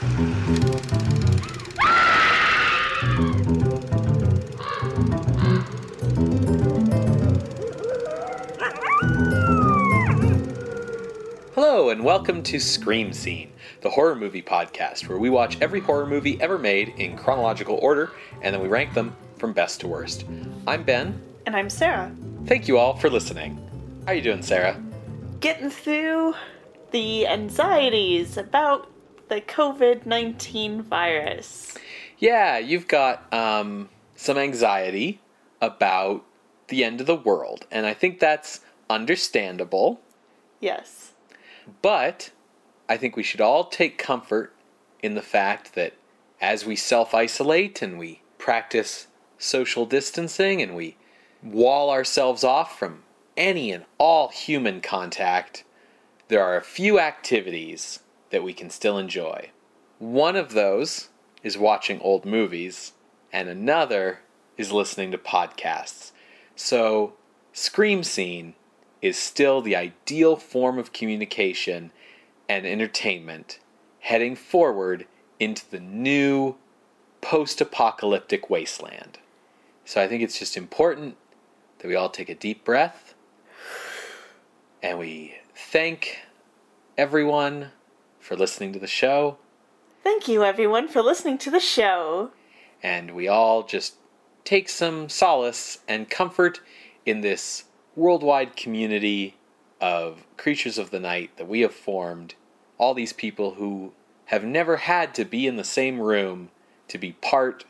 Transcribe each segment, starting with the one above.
Hello, and welcome to Scream Scene, the horror movie podcast where we watch every horror movie ever made in chronological order and then we rank them from best to worst. I'm Ben. And I'm Sarah. Thank you all for listening. How are you doing, Sarah? Getting through the anxieties about the COVID 19 virus. Yeah, you've got um, some anxiety about the end of the world, and I think that's understandable. Yes. But I think we should all take comfort in the fact that as we self isolate and we practice social distancing and we wall ourselves off from any and all human contact, there are a few activities that we can still enjoy. One of those is watching old movies, and another is listening to podcasts. So, Scream Scene is still the ideal form of communication and entertainment heading forward into the new post apocalyptic wasteland. So I think it's just important that we all take a deep breath and we thank everyone for listening to the show. Thank you, everyone, for listening to the show. And we all just take some solace and comfort in this worldwide community of creatures of the night that we have formed. All these people who have never had to be in the same room to be part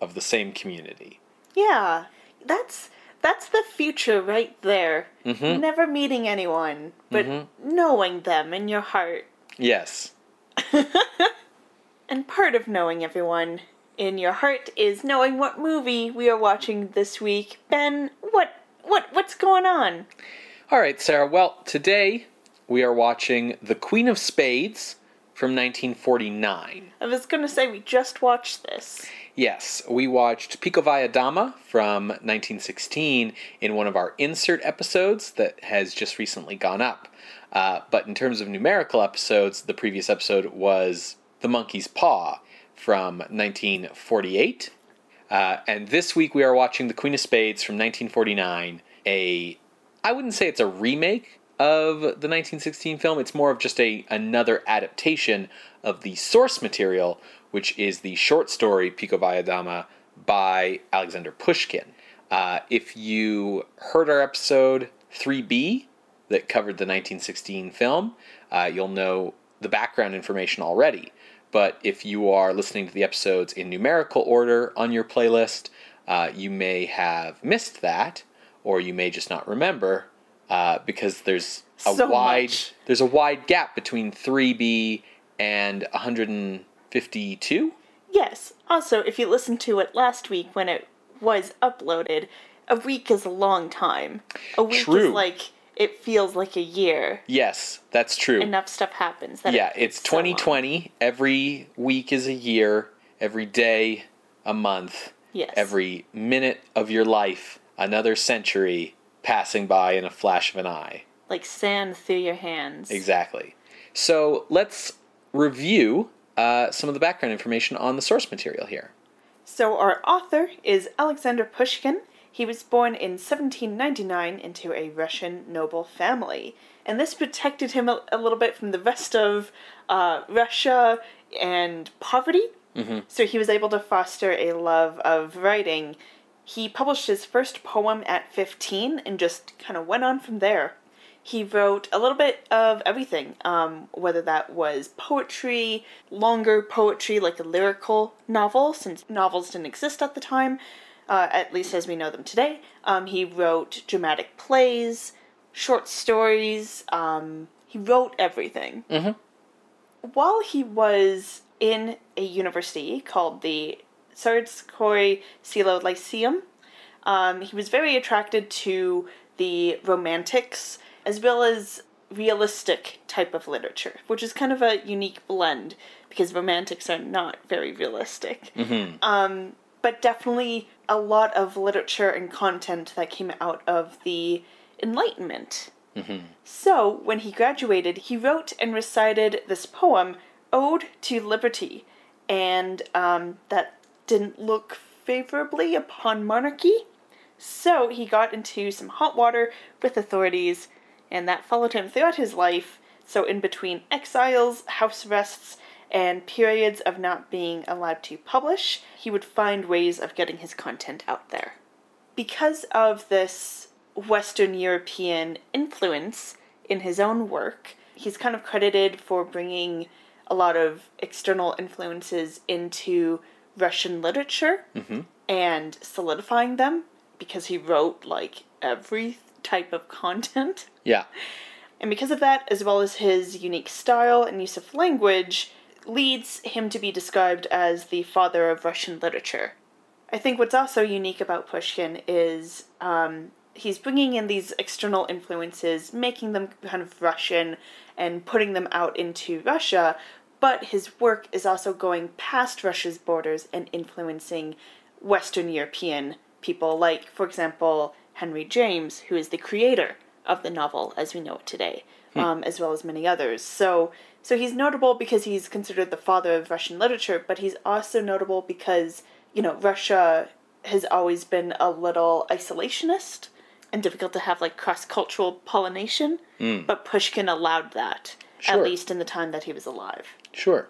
of the same community. Yeah, that's that's the future right there. Mhm. Never meeting anyone, but Mhm. knowing them in your heart. Yes. And part of knowing everyone in your heart is knowing what movie we are watching this week. Ben, what what what's going on? All right, Sarah. Well, today we are watching The Queen of Spades from 1949. I was gonna say we just watched this. Yes, we watched Pico Dama from 1916 in one of our insert episodes that has just recently gone up. Uh, but in terms of numerical episodes, the previous episode was The Monkey's Paw from 1948. Uh, and this week we are watching The Queen of Spades from 1949. A, I wouldn't say it's a remake of the 1916 film. It's more of just a another adaptation of the source material, which is the short story Pikovaya Dama by Alexander Pushkin. Uh, if you heard our episode 3B that covered the 1916 film, uh, you'll know the background information already. But if you are listening to the episodes in numerical order on your playlist, uh, you may have missed that, or you may just not remember uh, because there's a So wide much. there's a wide gap between 3B and 100. and 152. Yes. Also, if you listened to it last week when it was uploaded, a week is a long time. A week True. is like it feels like a year. Yes, that's true. Enough stuff happens. That yeah, it- it's so 2020. Every week is a year. Every day, a month. Yes. Every minute of your life, another century passing by in a flash of an eye. like sand through your hands. Exactly. So let's review uh, some of the background information on the source material here. So our author is Alexander Pushkin. He was born in 1799 into a Russian noble family, and this protected him a, a little bit from the rest of uh, Russia and poverty. So he was able to foster a love of writing. He published his first poem at 15 and just kind of went on from there. He wrote a little bit of everything, um, whether that was poetry, longer poetry like a lyrical novel, since novels didn't exist at the time, uh, at least as we know them today. Um, he wrote dramatic plays, short stories. Um, he wrote everything. While he was in a university called the Tsarskoye Selo Lyceum, um, he was very attracted to the romantics as well as realistic type of literature, which is kind of a unique blend because romantics are not very realistic. Um, but definitely a lot of literature and content that came out of the Enlightenment. So, when he graduated, he wrote and recited this poem, ode to liberty, and um, that didn't look favorably upon monarchy. So he got into some hot water with authorities, and that followed him throughout his life. So, in between exiles, house arrests, and periods of not being allowed to publish, he would find ways of getting his content out there. Because of this Western European influence in his own work, he's kind of credited for bringing a lot of external influences into Russian literature mm-hmm. and solidifying them because he wrote like every type of content. Yeah. And because of that, as well as his unique style and use of language, leads him to be described as the father of Russian literature. I think what's also unique about Pushkin is um, he's bringing in these external influences, making them kind of Russian, and putting them out into Russia, but his work is also going past Russia's borders and influencing Western European people, like, for example, Henry James, who is the creator of the novel as we know it today, um, as well as many others. So, so he's notable because he's considered the father of Russian literature, but he's also notable because you know Russia has always been a little isolationist and difficult to have like cross cultural pollination. But Pushkin allowed that Sure. at least in the time that he was alive. Sure.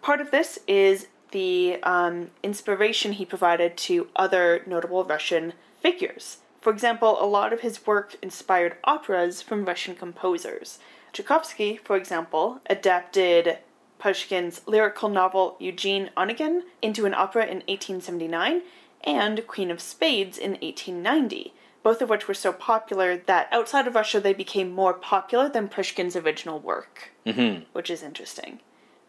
Part of this is the um, inspiration he provided to other notable Russian figures. For example, a lot of his work inspired operas from Russian composers. Tchaikovsky, for example, adapted Pushkin's lyrical novel Eugene Onegin into an opera in 1879 and Queen of Spades in 1890, both of which were so popular that outside of Russia they became more popular than Pushkin's original work, Mm-hmm. which is interesting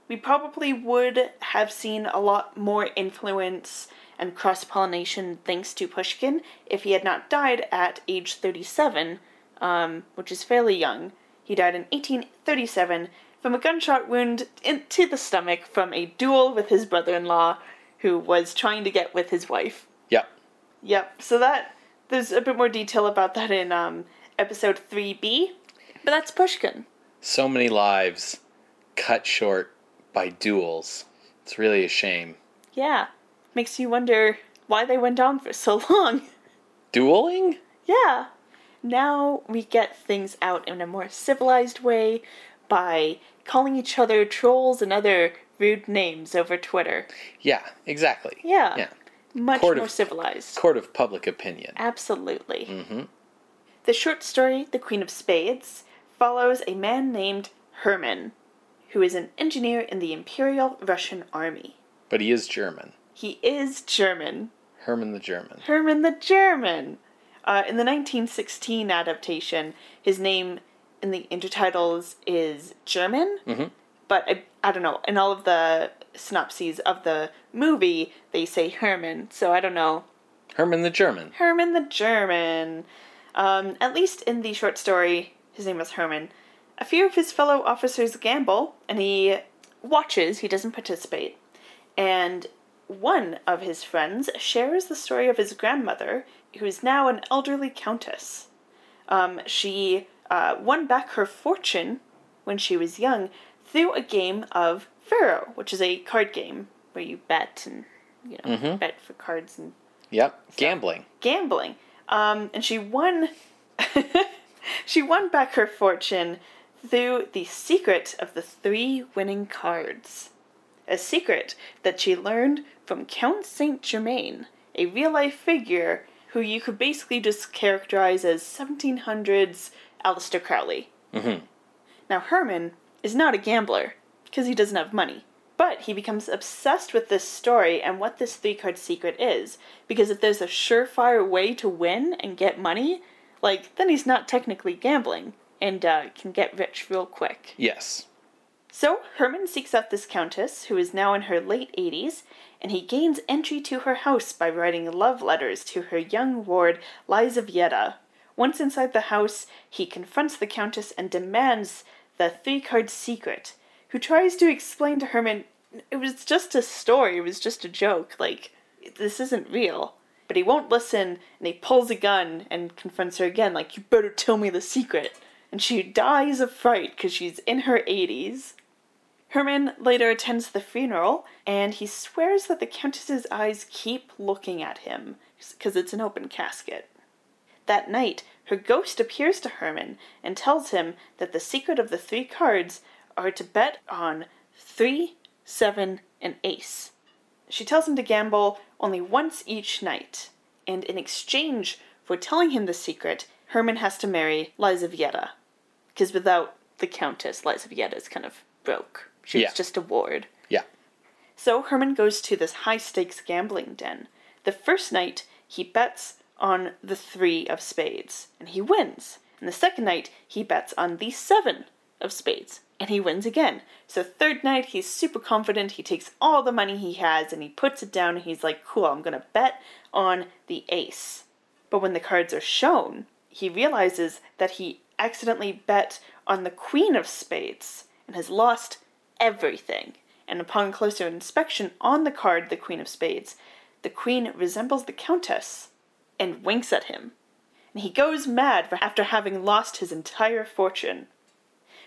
we probably would have seen a lot more influence and cross pollination thanks to Pushkin if he had not died at age 37, um, which is fairly young. He died in 1837 from a gunshot wound into the stomach from a duel with his brother in law, who was trying to get with his wife. Yep. Yep, so that, there's a bit more detail about that in um, episode 3b, but that's Pushkin. So many lives cut short by duels. It's really a shame. Yeah, makes you wonder why they went on for so long. Dueling? Yeah. Now we get things out in a more civilized way by calling each other trolls and other rude names over Twitter. Yeah, exactly. Yeah. Yeah. Much Court more of- civilized. Court of public opinion. Absolutely. Mm-hmm. The short story, The Queen of Spades, follows a man named Herman, who is an engineer in the Imperial Russian Army. But he is German. He is German. Herman the German. Herman the German. Uh, in the 1916 adaptation, his name in the intertitles is German, Mhm. but I, I don't know. In all of the synopses of the movie, they say Herman, so I don't know. Herman the German. Herman the German. Um, at least in the short story, his name was Herman. A few of his fellow officers gamble, and he watches, he doesn't participate. And one of his friends shares the story of his grandmother, who is now an elderly countess. Um, she uh, won back her fortune when she was young through a game of Faro, which is a card game where you bet and you know Mhm. bet for cards and Yep. Gambling. gambling. Um, and she won. she won back her fortune through the secret of the three winning cards. A secret that she learned from Count Saint Germain, a real life figure who you could basically just characterize as 1700s Aleister Crowley. Mm-hmm. Now, Herman is not a gambler because he doesn't have money. But he becomes obsessed with this story and what this three card secret is. Because if there's a surefire way to win and get money, like, then he's not technically gambling and uh, can get rich real quick. Yes. So, Herman seeks out this countess, who is now in her late 80s, and he gains entry to her house by writing love letters to her young ward, Lizaveta. Once inside the house, he confronts the countess and demands the three card secret, who tries to explain to Herman it was just a story, it was just a joke, like, this isn't real. But he won't listen, and he pulls a gun and confronts her again, like, you better tell me the secret. And she dies of fright because she's in her 80s. Herman later attends the funeral and he swears that the Countess's eyes keep looking at him because it's an open casket. That night, her ghost appears to Herman and tells him that the secret of the three cards are to bet on 3, 7, and ace. She tells him to gamble only once each night, and in exchange for telling him the secret, Herman has to marry Lizaveta. Because without the Countess, Lizaveta is kind of broke. She's Yeah. just a ward. Yeah. So Herman goes to this high stakes gambling den. The first night, he bets on the three of spades, and he wins. And the second night, he bets on the seven of spades, and he wins again. So third night, he's super confident. He takes all the money he has and he puts it down, and he's like, "Cool, I'm gonna bet on the ace." But when the cards are shown, he realizes that he accidentally bet on the queen of spades and has lost everything. And upon closer inspection on the card, the queen of spades, the queen resembles the countess and winks at him. And he goes mad for after having lost his entire fortune.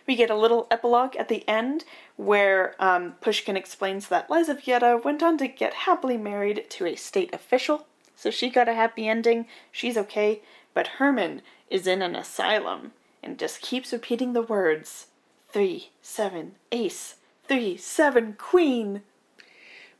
We get a little epilogue at the end where um, Pushkin explains that Lizaveta went on to get happily married to a state official, so she got a happy ending. She's okay, but Herman is in an asylum and just keeps repeating the words three, seven, ace, three, seven, queen.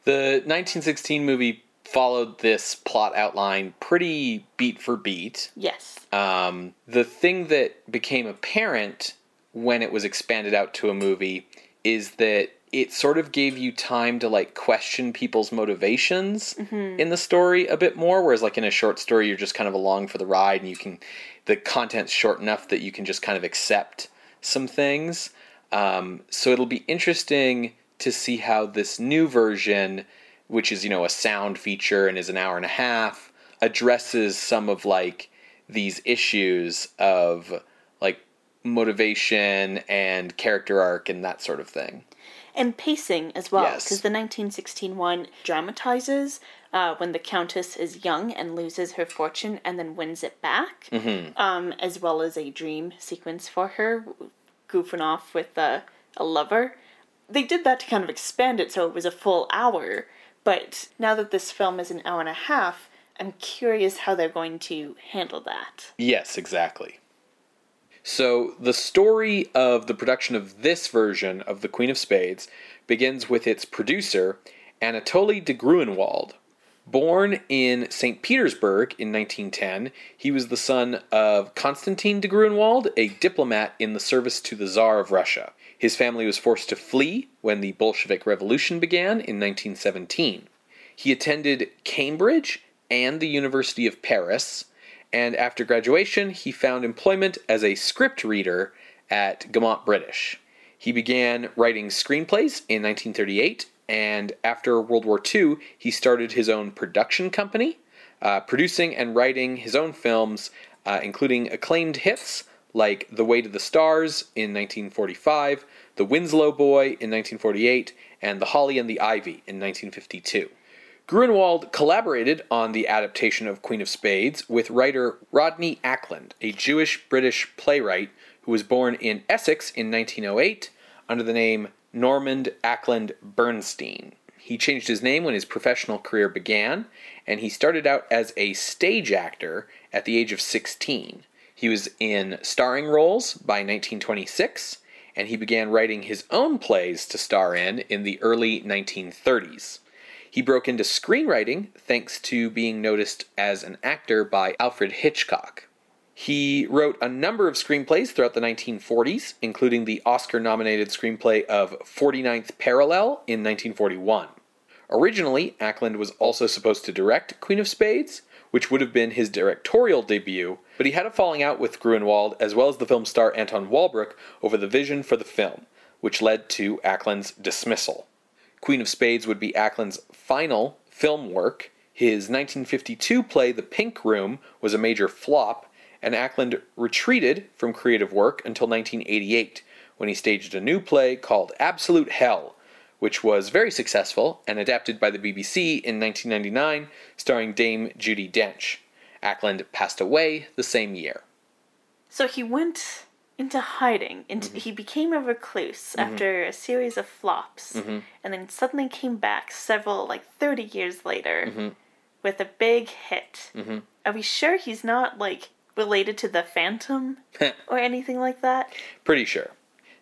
The 1916 movie followed this plot outline pretty beat for beat. Yes. Um, the thing that became apparent when it was expanded out to a movie is that it sort of gave you time to like question people's motivations in the story a bit more whereas like in a short story you're just kind of along for the ride and you can the content's short enough that you can just kind of accept some things. Um, so it'll be interesting to see how this new version which is you know a sound feature and is an hour and a half addresses some of like these issues of like motivation and character arc and that sort of thing and pacing as well Yes. because the 1916 one dramatizes uh, when the countess is young and loses her fortune and then wins it back um, as well as a dream sequence for her goofing off with a, a lover they did that to kind of expand it so it was a full hour but now that this film is an hour and a half i'm curious how they're going to handle that Yes, exactly. So, the story of the production of this version of The Queen of Spades begins with its producer, Anatoly de Grunwald. Born in St. Petersburg in 1910, he was the son of Konstantin de Grunwald, a diplomat in the service to the Tsar of Russia. His family was forced to flee when the Bolshevik Revolution began in 1917. He attended Cambridge and the University of Paris, and after graduation, he found employment as a script reader at Gaumont British. He began writing screenplays in 1938, and after World War II, he started his own production company, uh, producing and writing his own films, uh, including acclaimed hits like The Way to the Stars in 1945, The Winslow Boy in 1948, and The Holly and the Ivy in 1952. Grunwald collaborated on the adaptation of Queen of Spades with writer Rodney Ackland, a Jewish British playwright who was born in Essex in 1908 under the name Norman Ackland Bernstein. He changed his name when his professional career began, and he started out as a stage actor at the age of 16. He was in starring roles by 1926, and he began writing his own plays to star in in the early 1930s. He broke into screenwriting thanks to being noticed as an actor by Alfred Hitchcock. He wrote a number of screenplays throughout the 1940s, including the Oscar nominated screenplay of 49th Parallel in 1941. Originally, Ackland was also supposed to direct Queen of Spades, which would have been his directorial debut, but he had a falling out with Grunwald as well as the film star Anton Walbrook over the vision for the film, which led to Ackland's dismissal. Queen of Spades would be Ackland's final film work. His 1952 play The Pink Room was a major flop, and Ackland retreated from creative work until 1988, when he staged a new play called Absolute Hell, which was very successful and adapted by the BBC in 1999, starring Dame Judi Dench. Ackland passed away the same year. So he went into hiding. Into, Mm-hmm. He became a recluse after a series of flops, Mm-hmm. and then suddenly came back several, like 30 years later, Mm-hmm. with a big hit. Are we sure he's not, like, related to the Phantom or anything like that? Pretty sure.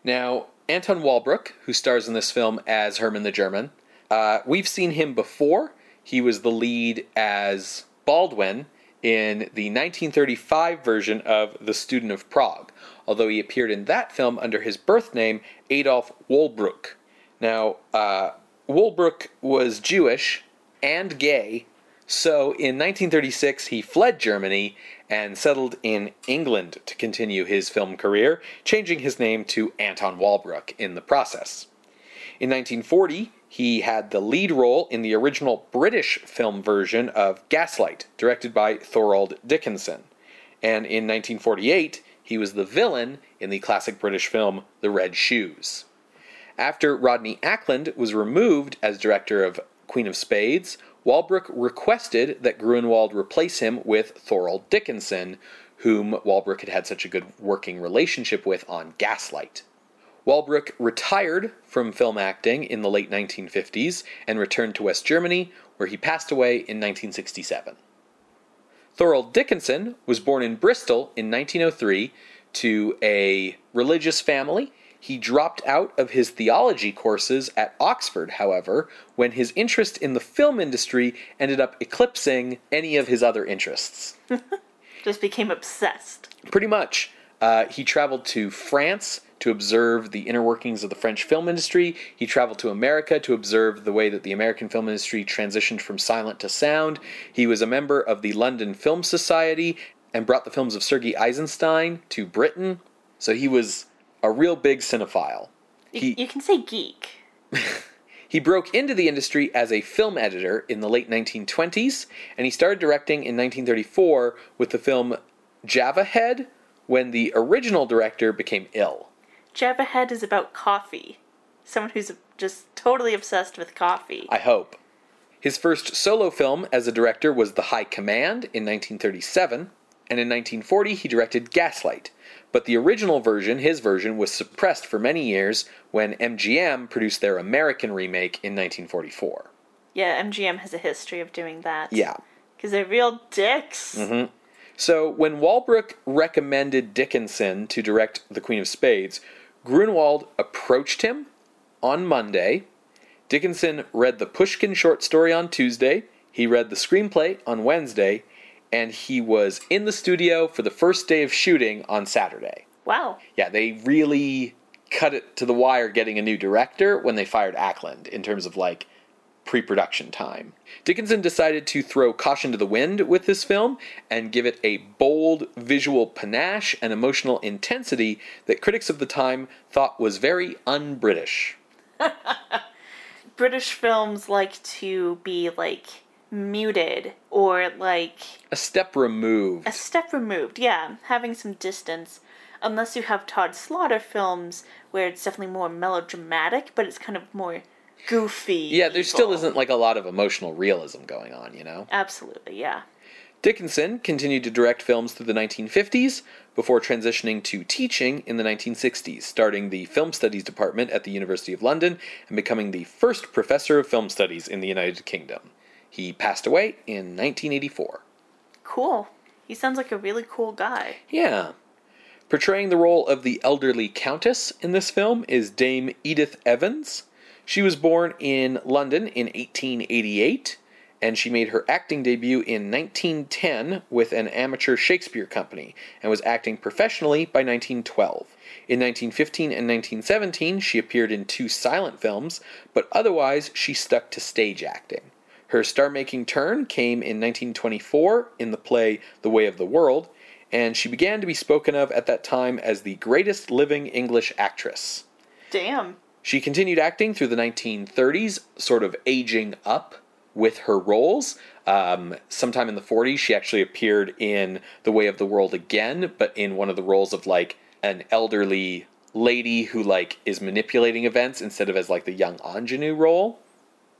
Now, Anton Walbrook, who stars in this film as Herman the German, uh, we've seen him before. He was the lead as Baldwin in the 1935 version of The Student of Prague, although he appeared in that film under his birth name, Adolf Wohlbrück. Now, uh, was Jewish and gay, so in 1936 he fled Germany and settled in England to continue his film career, changing his name to Anton Walbrook in the process. In 1940, he had the lead role in the original British film version of Gaslight, directed by Thorold Dickinson. And in 1948, he was the villain in the classic British film The Red Shoes. After Rodney Ackland was removed as director of Queen of Spades, Walbrook requested that Gruenwald replace him with Thorold Dickinson, whom Walbrook had had such a good working relationship with on Gaslight. Walbrook retired from film acting in the late 1950s and returned to West Germany, where he passed away in 1967. Thorold Dickinson was born in Bristol in 1903 to a religious family. He dropped out of his theology courses at Oxford, however, when his interest in the film industry ended up eclipsing any of his other interests. Just became obsessed. Pretty much. Uh, he traveled to France to observe the inner workings of the French film industry. He traveled to America to observe the way that the American film industry transitioned from silent to sound. He was a member of the London Film Society and brought the films of Sergei Eisenstein to Britain. So he was a real big cinephile. You, He- you can say geek. He broke into the industry as a film editor in the late 1920s, and he started directing in 1934 with the film Java Head when the original director became ill. Java Head is about coffee. Someone who's just totally obsessed with coffee. I hope. His first solo film as a director was The High Command in 1937, and in 1940 he directed Gaslight. But the original version, his version, was suppressed for many years when MGM produced their American remake in 1944. Yeah, MGM has a history of doing that. Yeah. Because they're real dicks. Mm-hmm. So when Walbrook recommended Dickinson to direct The Queen of Spades, Grunwald approached him on Monday. Dickinson read the Pushkin short story on Tuesday. He read the screenplay on Wednesday, and he was in the studio for the first day of shooting on Saturday. Wow. Yeah, they really cut it to the wire getting a new director when they fired Ackland in terms of like pre production time. Dickinson decided to throw caution to the wind with this film and give it a bold visual panache and emotional intensity that critics of the time thought was very un British. British films like to be like muted or like A step removed. a step removed. Yeah, having some distance. Unless you have Tod Slaughter films where it's definitely more melodramatic, but it's kind of more goofy. Yeah, there still isn't like a lot of emotional realism going on, you know? Absolutely, yeah. Dickinson continued to direct films through the 1950s before transitioning to teaching in the 1960s, starting the Film Studies Department at the University of London and becoming the first professor of film studies in the United Kingdom. He passed away in 1984. Cool. He sounds like a really cool guy. Yeah. Portraying the role of the elderly countess in this film is Dame Edith Evans. She was born in London in 1888, and she made her acting debut in 1910 with an amateur Shakespeare company and was acting professionally by 1912. In 1915 and 1917, she appeared in two silent films, but otherwise she stuck to stage acting. Her star making turn came in 1924 in the play The Way of the World, and she began to be spoken of at that time as the greatest living English actress. Damn. She continued acting through the 1930s, sort of aging up with her roles. Um, sometime in the 40s, she actually appeared in The Way of the World again, but in one of the roles of like an elderly lady who like is manipulating events instead of as like the young ingenue role.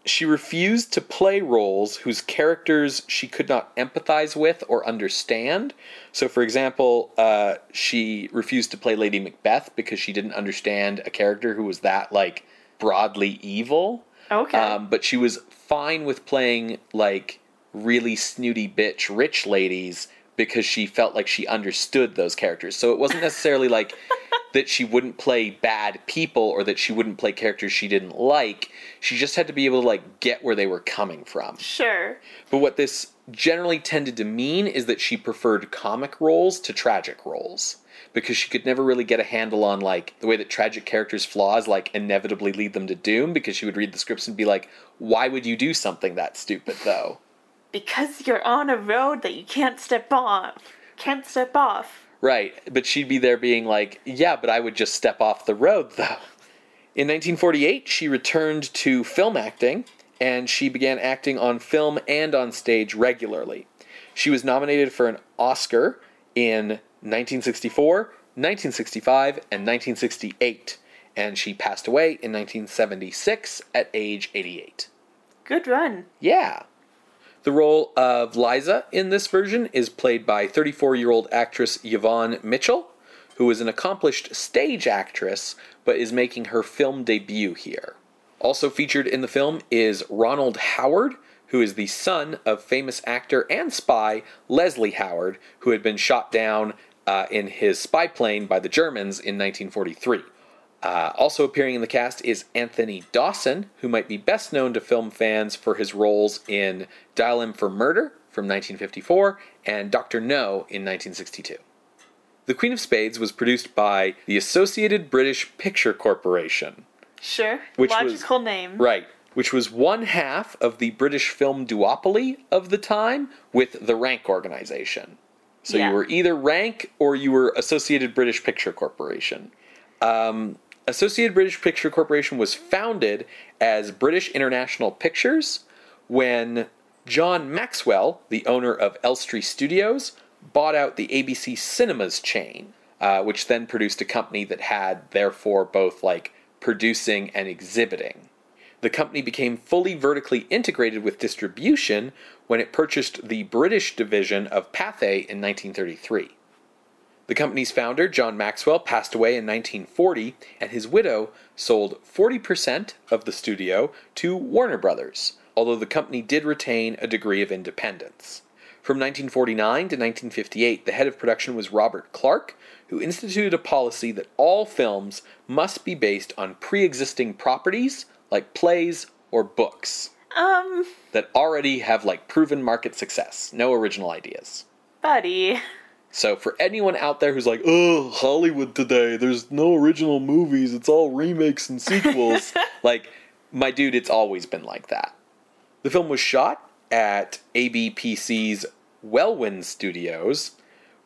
She refused to play roles whose characters she could not empathize with or understand. So, for example, uh, she refused to play Lady Macbeth because she didn't understand a character who was that, like, broadly evil. Okay. Um, but she was fine with playing, like, really snooty bitch rich ladies because she felt like she understood those characters. So it wasn't necessarily like that she wouldn't play bad people or that she wouldn't play characters she didn't like. She just had to be able to like get where they were coming from. sure. But what this generally tended to mean is that she preferred comic roles to tragic roles because she could never really get a handle on like the way that tragic characters flaws like inevitably lead them to doom because she would read the scripts and be like why would you do something that stupid though Because you're on a road that you can't step off. Can't step off. Right, but she'd be there being like, yeah, but I would just step off the road though. In 1948, she returned to film acting and she began acting on film and on stage regularly. She was nominated for an Oscar in 1964, 1965, and 1968, and she passed away in 1976 at age 88. Good run. Yeah. The role of Liza in this version is played by 34 year old actress Yvonne Mitchell, who is an accomplished stage actress but is making her film debut here. Also featured in the film is Ronald Howard, who is the son of famous actor and spy Leslie Howard, who had been shot down uh, in his spy plane by the Germans in 1943. Uh, also appearing in the cast is Anthony Dawson, who might be best known to film fans for his roles in Dial M for Murder from 1954 and Dr. No in 1962. The Queen of Spades was produced by the Associated British Picture Corporation, Sure. Which was- Logical name. right, which was one half of the British film duopoly of the time with the Rank organization. So Yeah. you were either Rank or you were Associated British Picture Corporation. Um, Associated British Picture Corporation was founded as British International Pictures when John Maxwell, the owner of Elstree Studios, bought out the ABC Cinemas chain, uh, which then produced a company that had, therefore, both like producing and exhibiting. The company became fully vertically integrated with distribution when it purchased the British division of Pathé in 1933. The company's founder, John Maxwell, passed away in 1940, and his widow sold 40% of the studio to Warner Brothers, although the company did retain a degree of independence. From 1949 to 1958, the head of production was Robert Clark, who instituted a policy that all films must be based on pre existing properties like plays or books Um, that already have like proven market success, no original ideas. buddy. So for anyone out there who's like, "Oh, Hollywood today, there's no original movies, it's all remakes and sequels." like, my dude, it's always been like that. The film was shot at ABPC's Welwyn Studios,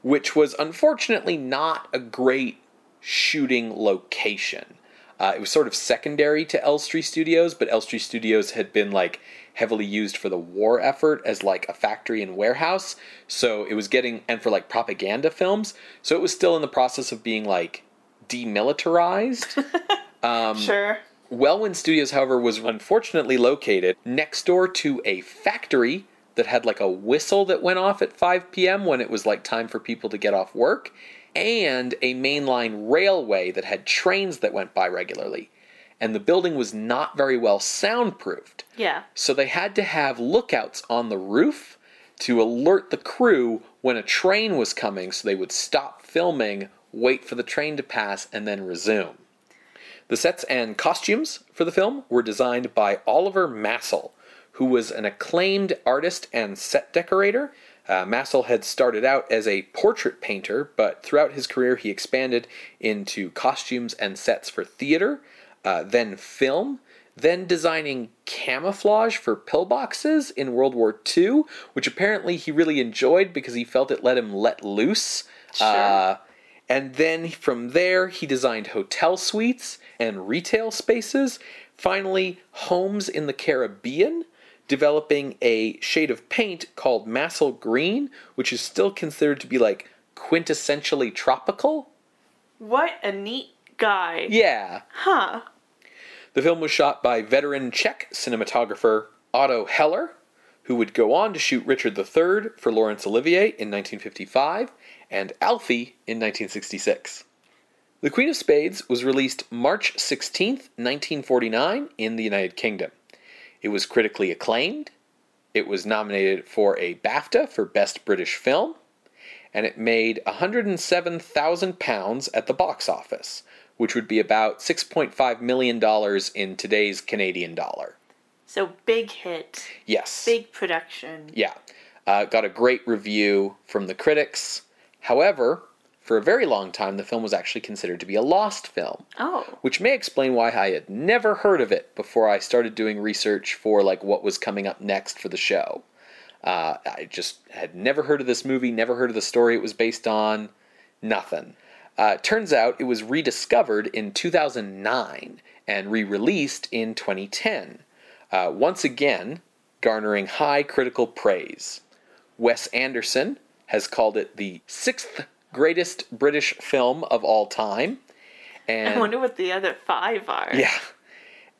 which was unfortunately not a great shooting location. Uh, it was sort of secondary to Elstree Studios, but Elstree Studios had been like heavily used for the war effort as like a factory and warehouse. So it was getting and for like propaganda films. So it was still in the process of being like demilitarized. Um, sure. Welwyn Studios, however, was unfortunately located next door to a factory that had like a whistle that went off at 5 p.m. when it was like time for people to get off work, and a mainline railway that had trains that went by regularly. And the building was not very well soundproofed. Yeah. So they had to have lookouts on the roof to alert the crew when a train was coming so they would stop filming, wait for the train to pass, and then resume. The sets and costumes for the film were designed by Oliver Messel, who was an acclaimed artist and set decorator. Uh, Messel had started out as a portrait painter, but throughout his career he expanded into costumes and sets for theater, uh, then film, then designing camouflage for pillboxes in World War II, which apparently he really enjoyed because he felt it let him let loose. Sure. Uh, and then from there, he designed hotel suites and retail spaces. Finally, homes in the Caribbean, developing a shade of paint called Messel Green, which is still considered to be like quintessentially tropical. What a neat guy. Yeah. Huh. The film was shot by veteran Czech cinematographer Otto Heller, who would go on to shoot Richard III for Laurence Olivier in 1955 and Alfie in 1966. The Queen of Spades was released March 16, 1949, in the United Kingdom. It was critically acclaimed. It was nominated for a BAFTA for Best British Film, and it made £107,000 at the box office, which would be about $6.5 million in today's Canadian dollar. So big hit, Yes. big production. Yeah. Uh, got a great review from the critics. However, for a very long time, the film was actually considered to be a lost film, Oh, which may explain why I had never heard of it before I started doing research for like what was coming up next for the show. Uh, I just had never heard of this movie, never heard of the story it was based on, nothing. Uh, turns out it was rediscovered in 2009 and re released in 2010, uh, once again garnering high critical praise. Wes Anderson has called it the sixth greatest British film of all time. And I wonder what the other five are. yeah.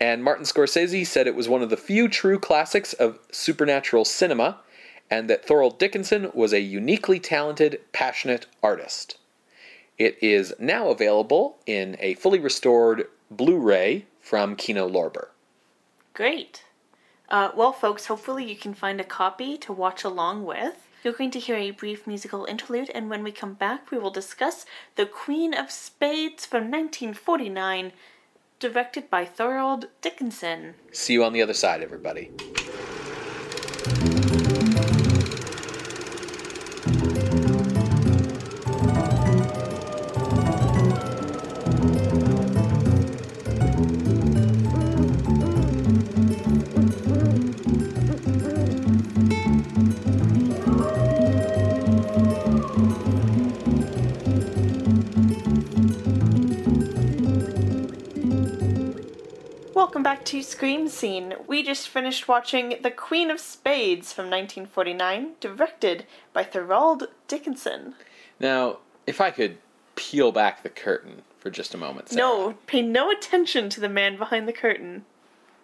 And Martin Scorsese said it was one of the few true classics of supernatural cinema, and that Thorold Dickinson was a uniquely talented, passionate artist. It is now available in a fully restored Blu ray from Kino Lorber. Great. Uh, well, folks, hopefully you can find a copy to watch along with. You're going to hear a brief musical interlude, and when we come back, we will discuss The Queen of Spades from 1949, directed by Thorold Dickinson. See you on the other side, everybody. Welcome back to Scream Scene. We just finished watching The Queen of Spades from 1949, directed by Thorold Dickinson. Now, if I could peel back the curtain for just a moment. Sarah. No, pay no attention to the man behind the curtain.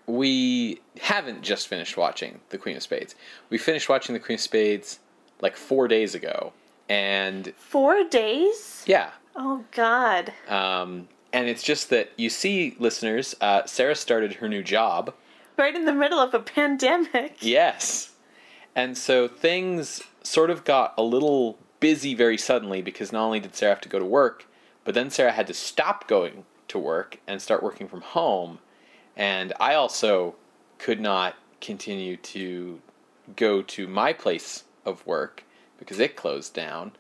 we haven't just finished watching The Queen of Spades. We finished watching The Queen of Spades like four days ago, and Four days? yeah, Oh, God. um, and it's just that you see, listeners, uh, Sarah started her new job. Right in the middle of a pandemic. Yes, and so things sort of got a little busy very suddenly because not only did Sarah have to go to work, but then Sarah had to stop going to work and start working from home. And I also could not continue to go to my place of work because it closed down.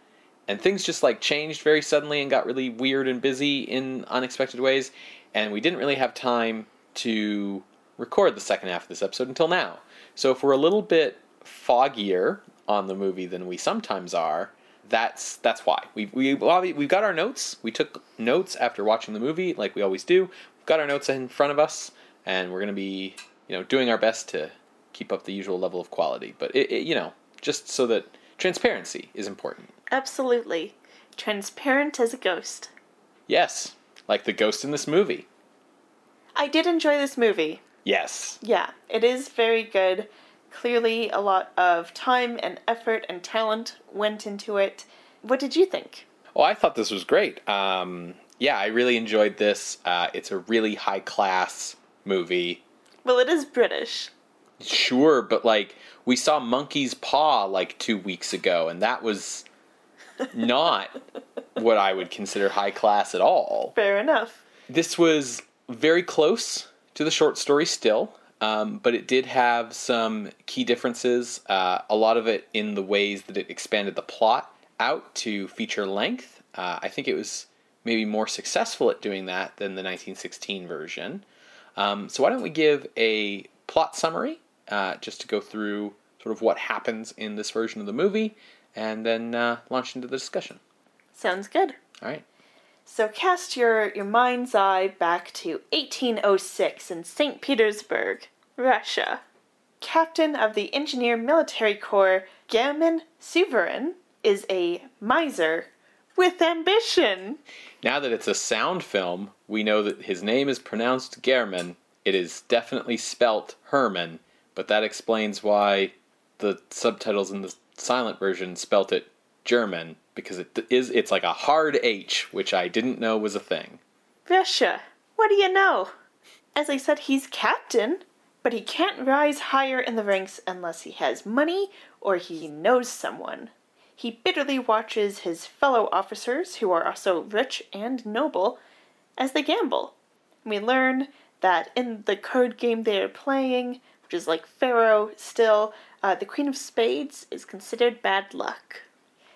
And things just like changed very suddenly and got really weird and busy in unexpected ways. And we didn't really have time to record the second half of this episode until now. So if we're a little bit foggier on the movie than we sometimes are, that's that's why we we we've got our notes. We took notes after watching the movie, like we always do. We've got our notes in front of us, and we're gonna be you know doing our best to keep up the usual level of quality. But it, it you know just so that transparency is important. Absolutely. Transparent as a ghost. Yes, like the ghost in this movie. I did enjoy this movie. Yes. Yeah, it is very good. Clearly, a lot of time and effort and talent went into it. What did you think? Oh, I thought this was great. Um, yeah, I really enjoyed this. Uh, it's a really high class movie. Well, it is British. Sure, but like we saw Monkey's Paw like two weeks ago, and that was not what I would consider high class at all. Fair enough. This was very close to the short story still, um, but it did have some key differences. Uh, a lot of it in the ways that it expanded the plot out to feature length. Uh, I think it was maybe more successful at doing that than the 1916 version. Um, so why don't we give a plot summary uh, just to go through sort of what happens in this version of the movie, and then uh, launch into the discussion. Sounds good. All right. So cast your, your mind's eye back to 1806 in St. Petersburg, Russia. Captain of the Engineer Military Corps, German Suvorin, is a miser with ambition. Now that it's a sound film, we know that his name is pronounced German it is definitely spelt Herman, but that explains why the subtitles in the silent version spelt it German because it is it's like a hard H, which I didn't know was a thing. Russia, what do you know? As I said, he's captain, but he can't rise higher in the ranks unless he has money or he knows someone. He bitterly watches his fellow officers, who are also rich and noble, as they gamble. We learn that in the card game they are playing, which is like Faro still, uh, the Queen of Spades is considered bad luck.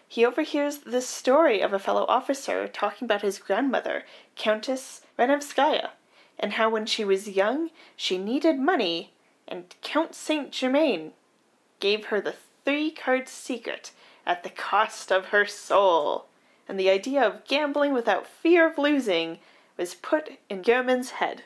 He overhears the story of a fellow officer talking about his grandmother, Countess Ranevskaya, and how when she was young she needed money, and Count Saint Germain gave her the three card secret at the cost of her soul. And the idea of gambling without fear of losing was put in Gehrman's head.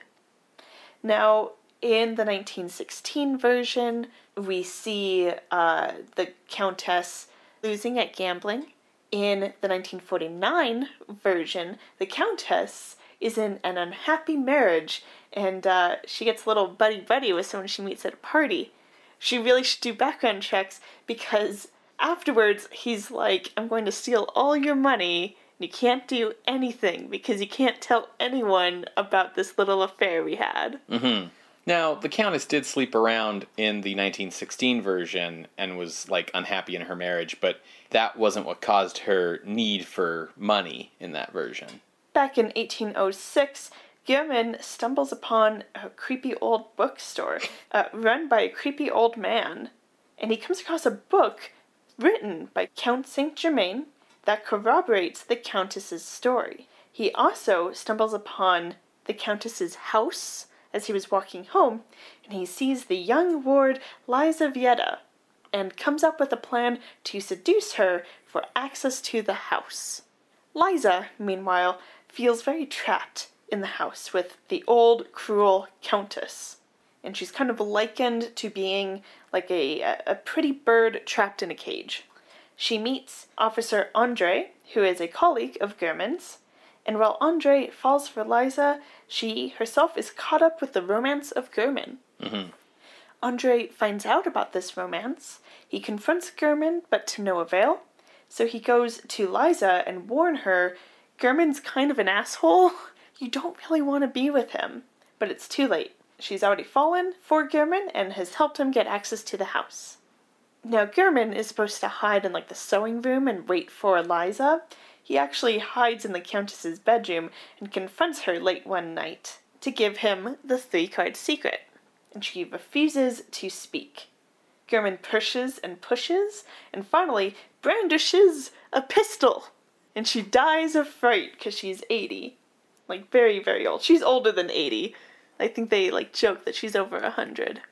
Now, in the 1916 version, we see uh, the Countess losing at gambling. In the 1949 version, the Countess is in an unhappy marriage and uh, she gets a little buddy buddy with someone she meets at a party. She really should do background checks because afterwards he's like, I'm going to steal all your money. You can't do anything because you can't tell anyone about this little affair we had. Mm-hmm. Now, the Countess did sleep around in the 1916 version and was like unhappy in her marriage, but that wasn't what caused her need for money in that version. Back in 1806, Gehrman stumbles upon a creepy old bookstore uh, run by a creepy old man, and he comes across a book written by Count Saint Germain that corroborates the Countess's story. He also stumbles upon the Countess's house as he was walking home, and he sees the young ward Liza Lizaveta and comes up with a plan to seduce her for access to the house. Liza, meanwhile, feels very trapped in the house with the old, cruel Countess. And she's kind of likened to being like a, a pretty bird trapped in a cage. She meets Officer Andre, who is a colleague of Gehrman's, and while Andre falls for Liza, she herself is caught up with the romance of Gehrman. Mm-hmm. Andre finds out about this romance. He confronts Gehrman, but to no avail. So he goes to Liza and warn her Gehrman's kind of an asshole. You don't really want to be with him. But it's too late. She's already fallen for Gehrman and has helped him get access to the house. Now, Gehrman is supposed to hide in like the sewing room and wait for Liza. He actually hides in the Countess's bedroom and confronts her late one night to give him the three card secret, and she refuses to speak. Gehrman pushes and pushes, and finally brandishes a pistol, and she dies of fright because she's 80 like very very old. She's older than 80. I think they like joke that she's over a 100.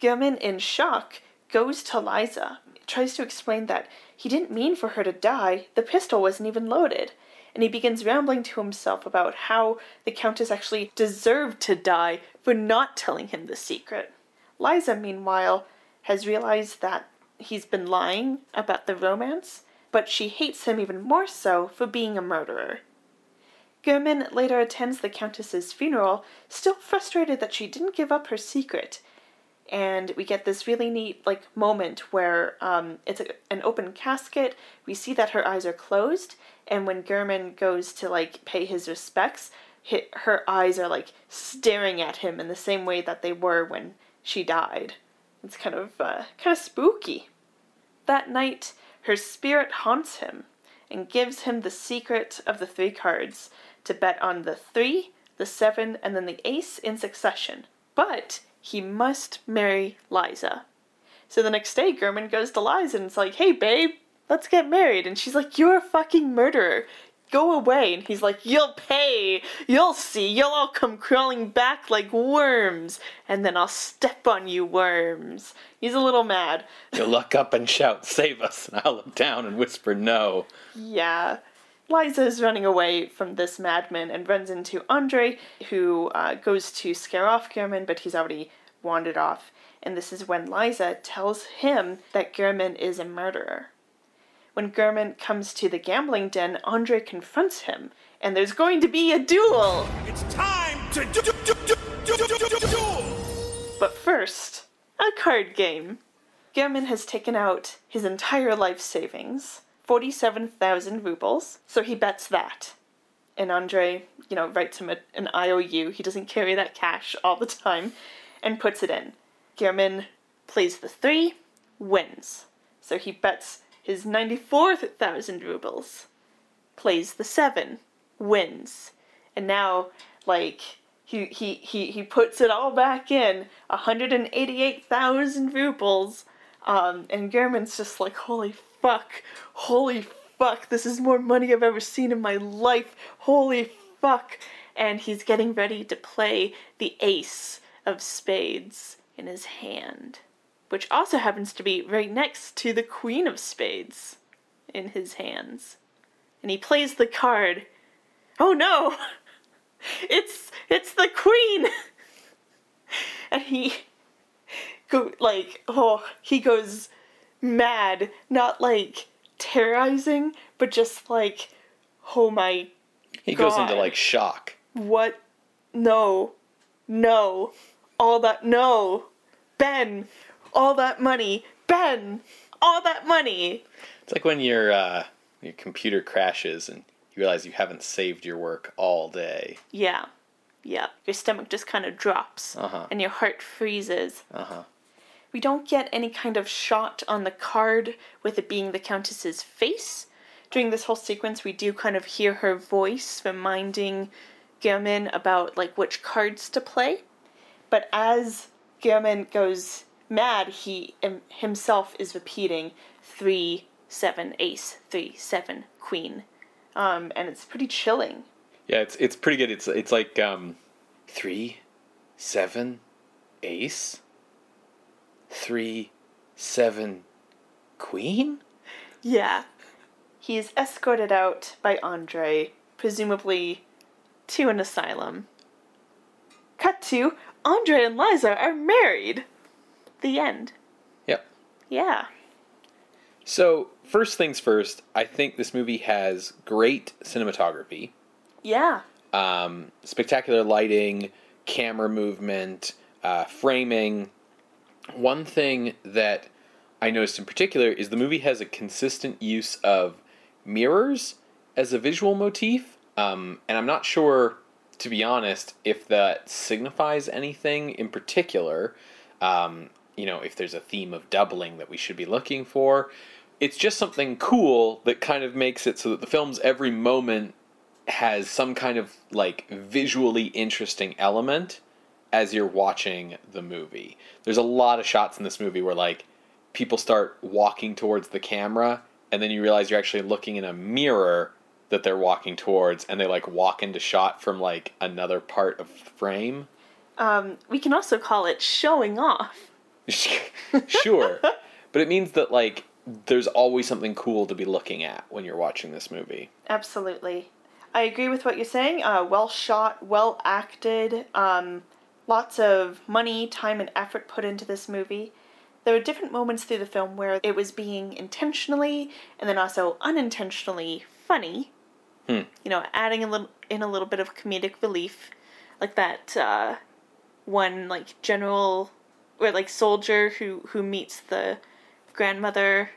Gehrman in shock goes to Liza, tries to explain that he didn't mean for her to die. The pistol wasn't even loaded. And he begins rambling to himself about how the Countess actually deserved to die for not telling him the secret. Liza, meanwhile, has realized that he's been lying about the romance, but she hates him even more so for being a murderer. Gehrman later attends the Countess's funeral, still frustrated that she didn't give up her secret. And we get this really neat like moment where um, it's a, an open casket. We see that her eyes are closed, and when Gehrman goes to like pay his respects, hit, her eyes are like staring at him in the same way that they were when she died. It's kind of uh, kind of spooky. That night, her spirit haunts him and gives him the secret of the three cards to bet on the three, the seven, and then the ace in succession. But he must marry Liza. So the next day, Gehrman goes to Liza and it's like, hey, babe, let's get married. And she's like, you're a fucking murderer. Go away. And he's like, you'll pay. You'll see. You'll all come crawling back like worms. And then I'll step on you, worms. He's a little mad. You'll look up and shout, save us. And I'll look down and whisper, no. Yeah. Liza is running away from this madman and runs into Andre, who uh, goes to scare off German, but he's already wandered off. And this is when Liza tells him that German is a murderer. When German comes to the gambling den, Andre confronts him, and there's going to be a duel! It's time to do, duel! But first, a card game. German has taken out his entire life savings 47,000 rubles, so he bets that. And Andre, you know, writes him a, an IOU. He doesn't carry that cash all the time and puts it in. German plays the three, wins. So he bets his 94,000 rubles, plays the seven, wins. And now, like, he, he, he, he puts it all back in 188,000 rubles. Um, and German's just like, holy fuck, holy fuck, this is more money I've ever seen in my life, holy fuck. And he's getting ready to play the ace of spades in his hand, which also happens to be right next to the queen of spades in his hands. And he plays the card. Oh no! It's it's the queen. and he go like oh, he goes mad, not like terrorizing, but just like oh my He goes into like shock. what? No. No. All that. No. Ben. All that money. Ben. All that money. It's like when your uh, your computer crashes and you realize you haven't saved your work all day. Yeah. Yeah. Your stomach just kind of drops. Uh-huh. And your heart freezes. Uh huh. We don't get any kind of shot on the card with it being the Countess's face. During this whole sequence, we do kind of hear her voice reminding Gehrman about like which cards to play. But as Gehrman goes mad, he him- himself is repeating three, seven, ace, three, seven, queen. Um, and it's pretty chilling. Yeah, it's it's pretty good. It's it's like um, three, seven, ace, three, seven, queen. Yeah. He is escorted out by Andre, presumably to an asylum. Cut to Andre and Liza are married. The end. Yep. Yeah. So first things first, I think this movie has great cinematography. Yeah. um, spectacular lighting, camera movement, uh, framing. One thing that I noticed in particular is the movie has a consistent use of mirrors as a visual motif, um, and I'm not sure, to be honest, if that signifies anything in particular. Um, you know, if there's a theme of doubling that we should be looking for. It's just something cool that kind of makes it so that the film's every moment has some kind of like visually interesting element as you're watching the movie. There's a lot of shots in this movie where like people start walking towards the camera and then you realize you're actually looking in a mirror that they're walking towards and they like walk into shot from like another part of the frame. Um, we can also call it showing off. sure. but it means that like there's always something cool to be looking at when you're watching this movie. Absolutely. I agree with what you're saying. Uh, well shot, well acted, um, lots of money, time, and effort put into this movie. There were different moments through the film where it was being intentionally and then also unintentionally funny. Hmm. You know, adding a little in a little bit of comedic relief, like that uh, one like general or like soldier who who meets the grandmother.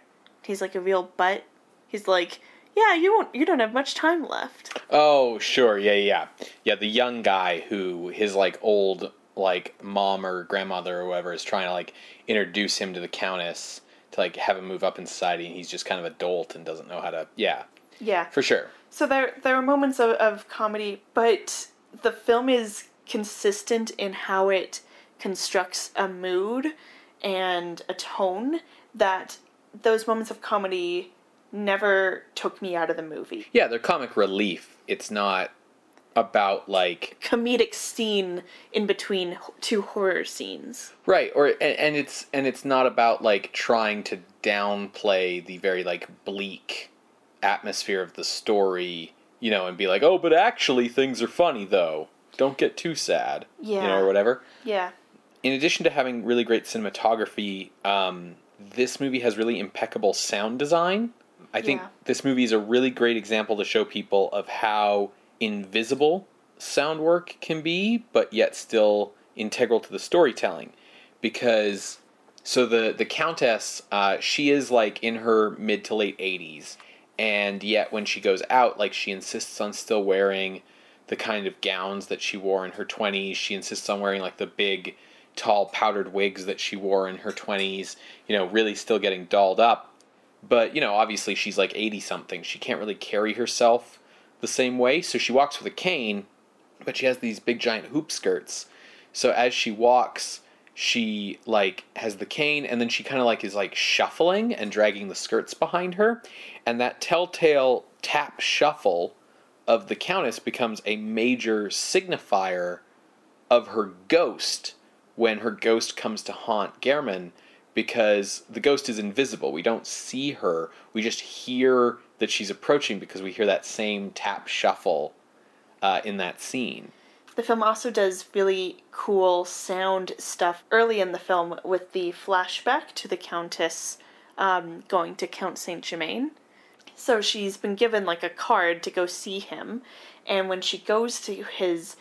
He's like a real butt. He's like, yeah, you won't, you don't have much time left. Oh, sure. Yeah, yeah. Yeah, the young guy who his like old like mom or grandmother or whoever is trying to like introduce him to the countess to like have him move up in society and he's just kind of a dolt and doesn't know how to yeah, Yeah. for sure. So there there are moments of, of comedy, but the film is consistent in how it constructs a mood and a tone that those moments of comedy never took me out of the movie. Yeah, they're comic relief. It's not about like Comedic scene in between two horror scenes. right or and, and it's and it's not about like trying to downplay the very like bleak atmosphere of the story, you know, and be like, "Oh, but actually things are funny though. Don't get too sad." You Yeah. know, or whatever. Yeah. in addition to having really great cinematography, um, this movie has really impeccable sound design. I think Yeah. this movie is a really great example to show people of how invisible sound work can be, but yet still integral to the storytelling. because so the the countess uh, she is like in her mid to late 80s and yet when she goes out like she insists on still wearing the kind of gowns that she wore in her 20s she insists on wearing like the big tall powdered wigs that she wore in her 20s you know really still getting dolled up. But you know obviously she's like 80 something she can't really carry herself the same way so she walks with a cane but she has these big giant hoop skirts so as she walks she like has the cane and then she kind of like is like shuffling and dragging the skirts behind her and that telltale tap shuffle of the countess becomes a major signifier of her ghost when her ghost comes to haunt Gehrman because the ghost is invisible. We don't see her. We just hear that she's approaching because we hear that same tap shuffle uh, in that scene. The film also does really cool sound stuff early in the film with the flashback to the Countess um, going to Count Saint Germain. So she's been given like a card to go see him, and when she goes to his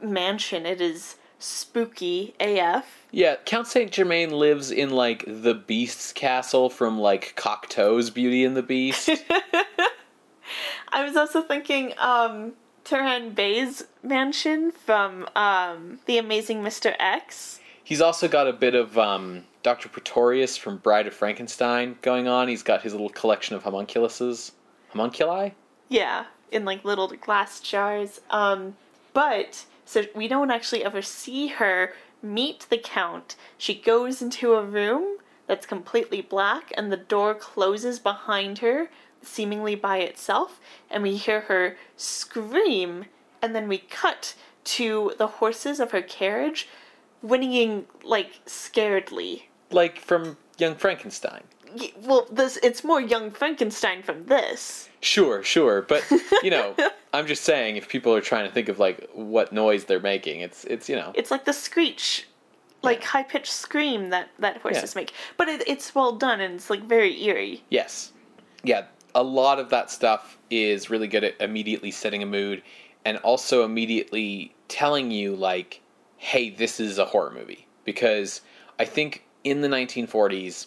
mansion, it is spooky AF. Yeah, Count Saint Germain lives in like the Beast's castle from like Cocteau's Beauty and the Beast. I was also thinking um Turhan Bey's mansion from um The Amazing Mr. X. He's also got a bit of um, Dr. Pretorius from Bride of Frankenstein going on. He's got his little collection of homunculuses. Homunculi? Yeah, in like little glass jars. Um but so we don't actually ever see her meet the count. She goes into a room that's completely black and the door closes behind her seemingly by itself and we hear her scream and then we cut to the horses of her carriage whinnying like scaredly. Like from Young Frankenstein. Well, this it's more young Frankenstein from this. Sure, sure, but you know, I'm just saying if people are trying to think of like what noise they're making, it's it's you know, It's like the screech, like high pitched scream that that horses Yeah. make. But it, it's well done and it's like very eerie. yes, yeah, a lot of that stuff is really good at immediately setting a mood, and also immediately telling you like, hey, this is a horror movie because I think in the 1940s,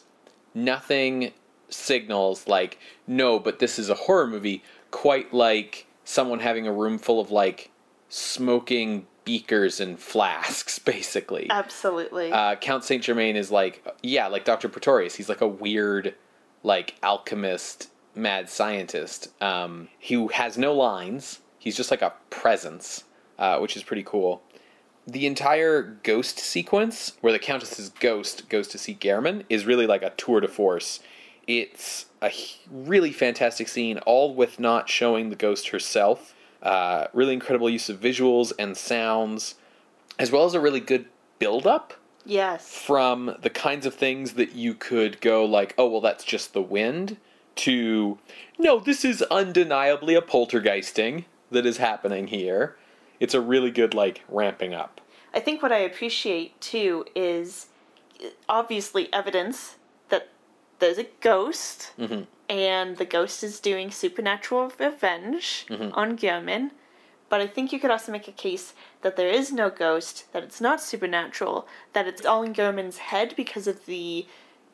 nothing signals like no, but this is a horror movie quite like someone having a room full of like smoking beakers and flasks, basically. Absolutely. uh, Count Saint Germain is like, yeah, like Dr. Pretorius. He's like a weird, like alchemist, mad scientist um, who has no lines. He's just like a presence, uh, which is pretty cool. The entire ghost sequence, where the Countess's ghost goes to see Gehrman, is really like a tour de force. It's a really fantastic scene, all with not showing the ghost herself. Uh, really incredible use of visuals and sounds, as well as a really good build up yes. from the kinds of things that you could go like, oh well, that's just the wind, to no, this is undeniably a poltergeisting that is happening here. It's a really good like ramping up. I think what I appreciate too is obviously evidence that there's a ghost Mm-hmm. and the ghost is doing supernatural revenge Mm-hmm. on Gehrman. But I think you could also make a case that there is no ghost, that it's not supernatural, that it's all in Gehrman's head because of the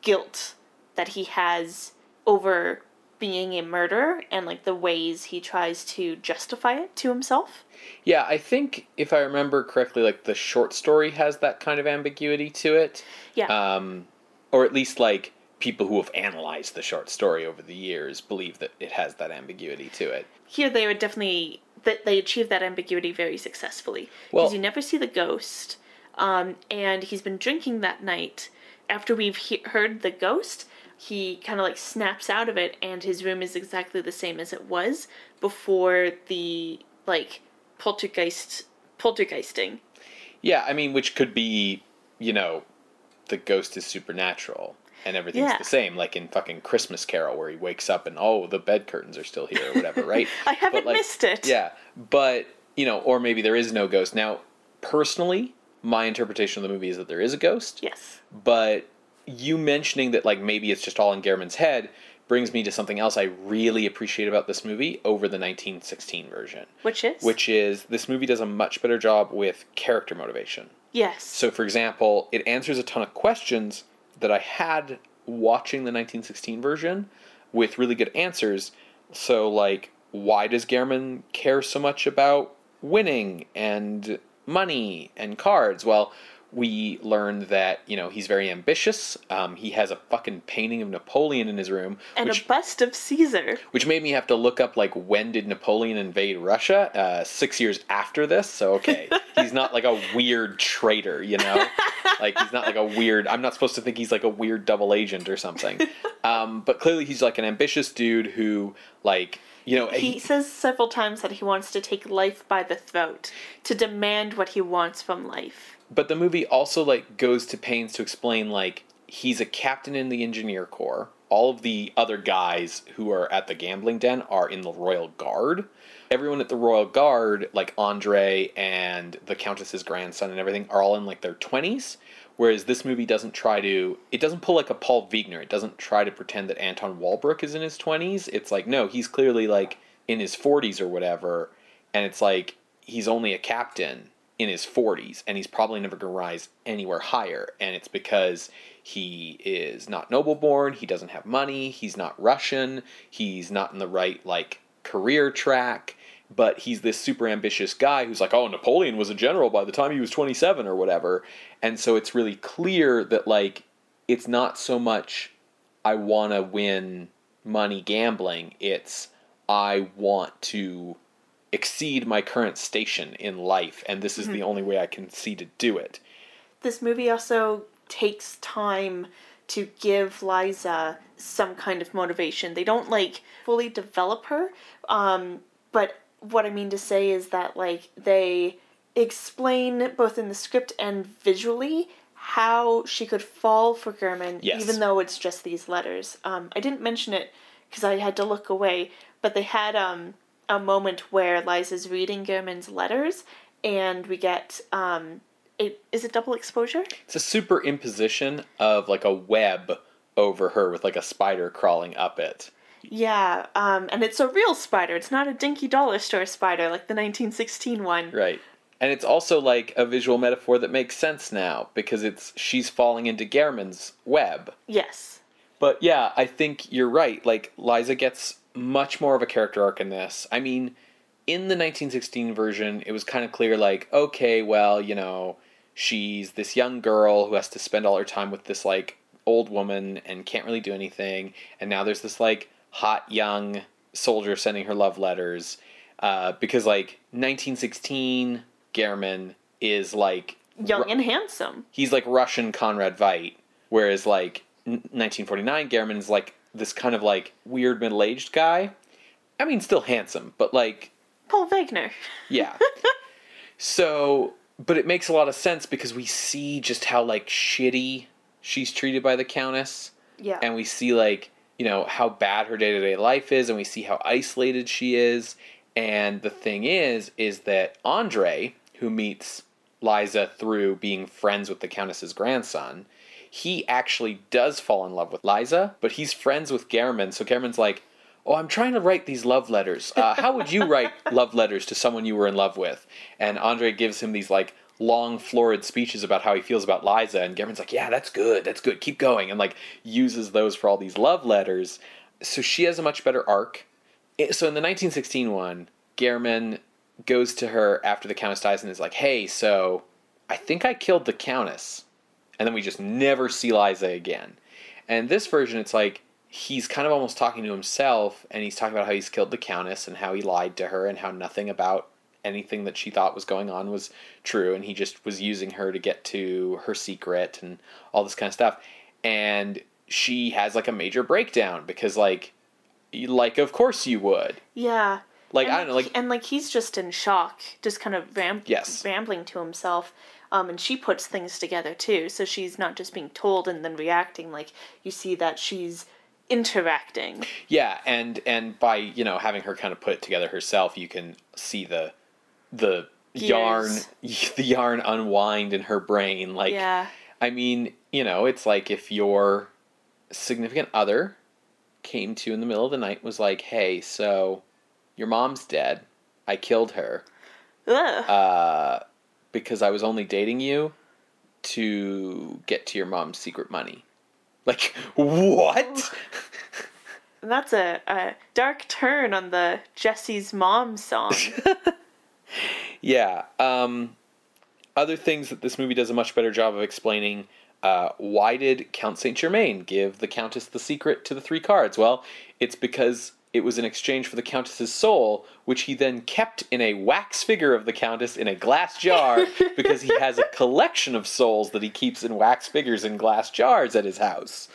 guilt that he has over being a murderer and like the ways he tries to justify it to himself. Yeah, I think if I remember correctly, like the short story has that kind of ambiguity to it. Yeah. Um, or at least like people who have analyzed the short story over the years believe that it has that ambiguity to it. here they would definitely that they achieve that ambiguity very successfully Well- because you never see the ghost um, and he's been drinking that night after we've he- heard the ghost he kind of like snaps out of it and his room is exactly the same as it was before the like poltergeist poltergeisting Yeah, I mean, which could be, you know, the ghost is supernatural and everything's Yeah. the same, like in fucking Christmas Carol, where he wakes up and oh, the bed curtains are still here or whatever, right? i haven't like, missed it Yeah, but you know, or maybe there is no ghost. Now, personally, my interpretation of the movie is that there is a ghost. yes But you mentioning that like maybe it's just all in Gehrman's head brings me to something else I really appreciate about this movie over the 1916 version which is which is this movie does a much better job with character motivation. Yes. So, for example, it answers a ton of questions that I had watching the 1916 version with really good answers. So, like, why does Gehrman care so much about winning and money and cards? Well, we learned that you know he's very ambitious. Um, he has a fucking painting of Napoleon in his room, and which a bust of Caesar. which made me have to look up like when did Napoleon invade Russia? Uh, six years after this. So okay, he's not like a weird traitor, you know. like he's not like a weird. I'm not supposed to think he's like a weird double agent or something. Um, but clearly he's like an ambitious dude who like you know He says several times that he wants to take life by the throat, to demand what he wants from life. but the movie also like goes to pains to explain like he's a captain in the engineer corps. All of the other guys who are at the gambling den are in the royal guard. Everyone at the royal guard like andre and the countess's grandson and everything are all in like their 20s whereas this movie doesn't try to it doesn't pull like a paul Wegener. it doesn't try to pretend that anton walbrook is in his 20s it's like no he's clearly like in his 40s or whatever. And it's like he's only a captain in his 40s and he's probably never going to rise anywhere higher. And it's because he is not noble born he doesn't have money he's not russian he's not in the right like career track but he's this super ambitious guy who's like oh napoleon was a general by the time he was 27 or whatever. And so it's really clear that like it's not so much i want to win money gambling it's i want to exceed my current station in life and this is the only way i can see to do it. This movie also takes time to give Liza some kind of motivation. They don't like fully develop her, um, but what I mean to say is that like they explain both in the script and visually how she could fall for German, Yes. even though it's just these letters. Um, I didn't mention it because I had to look away, but they had um, a moment where Liza's reading German's letters, and we get um, a, is it double exposure? It's a superimposition of like a web over her with like a spider crawling up it. Yeah, um, and it's a real spider. It's not a dinky dollar store spider like the 1916 one. Right. And it's also like a visual metaphor that makes sense now because it's she's falling into Gehrman's web. Yes. But yeah, I think you're right. Like Liza gets much more of a character arc in this. I mean, in the 1916 version, it was kind of clear like, okay, well, you know, she's this young girl who has to spend all her time with this like old woman and can't really do anything. And now there's this like hot young soldier sending her love letters uh, because like 1916 Gehrman is like Young Ru- and handsome. he's like Russian Conrad Veidt, whereas like n- 1949 Gehrman is like this kind of like weird middle aged guy. I mean, still handsome, but like Paul Wegener. yeah. so, but it makes a lot of sense because we see just how like shitty she's treated by the Countess, Yeah. and we see like you know how bad her day to day life is, and we see how isolated she is. And the thing is, is that Andre, who meets Liza through being friends with the Countess's grandson, he actually does fall in love with Liza, but he's friends with Gehrman. So Gehrman's like, "Oh, I'm trying to write these love letters. Uh, how would you write love letters to someone you were in love with?" And Andre gives him these like long, florid speeches about how he feels about Liza, and Gehrman's like, "Yeah, that's good. That's good. Keep going," and like uses those for all these love letters. So she has a much better arc. So in the 1916 one, Gehrman goes to her after the Countess dies and is like, "Hey, so I think I killed the Countess," and then we just never see Liza again. And this version, it's like he's kind of almost talking to himself, and he's talking about how he's killed the Countess and how he lied to her and how nothing about anything that she thought was going on was true, and he just was using her to get to her secret and all this kind of stuff. And she has like a major breakdown because like like of course you would yeah. like and i don't know like and like he's just in shock, just kind of ram- Yes. rambling to himself. Um, and she puts things together too, so she's not just being told and then reacting. Like you see that she's interacting. yeah and and by you know having her kind of put it together herself you can see the the yarn the yarn unwind in her brain like yeah, i mean you know it's like if your significant other came to in the middle of the night was like hey so your mom's dead i killed her uh because I was only dating you to get to your mom's secret money. Like, what? That's a, a dark turn on the Jesse's mom song. yeah. Um, other things that this movie does a much better job of explaining. Uh, why did Count Saint Germain give the Countess the secret to the three cards? Well, it's because it was in exchange for the Countess's soul, which he then kept in a wax figure of the Countess in a glass jar because he has a collection of souls that he keeps in wax figures in glass jars at his house.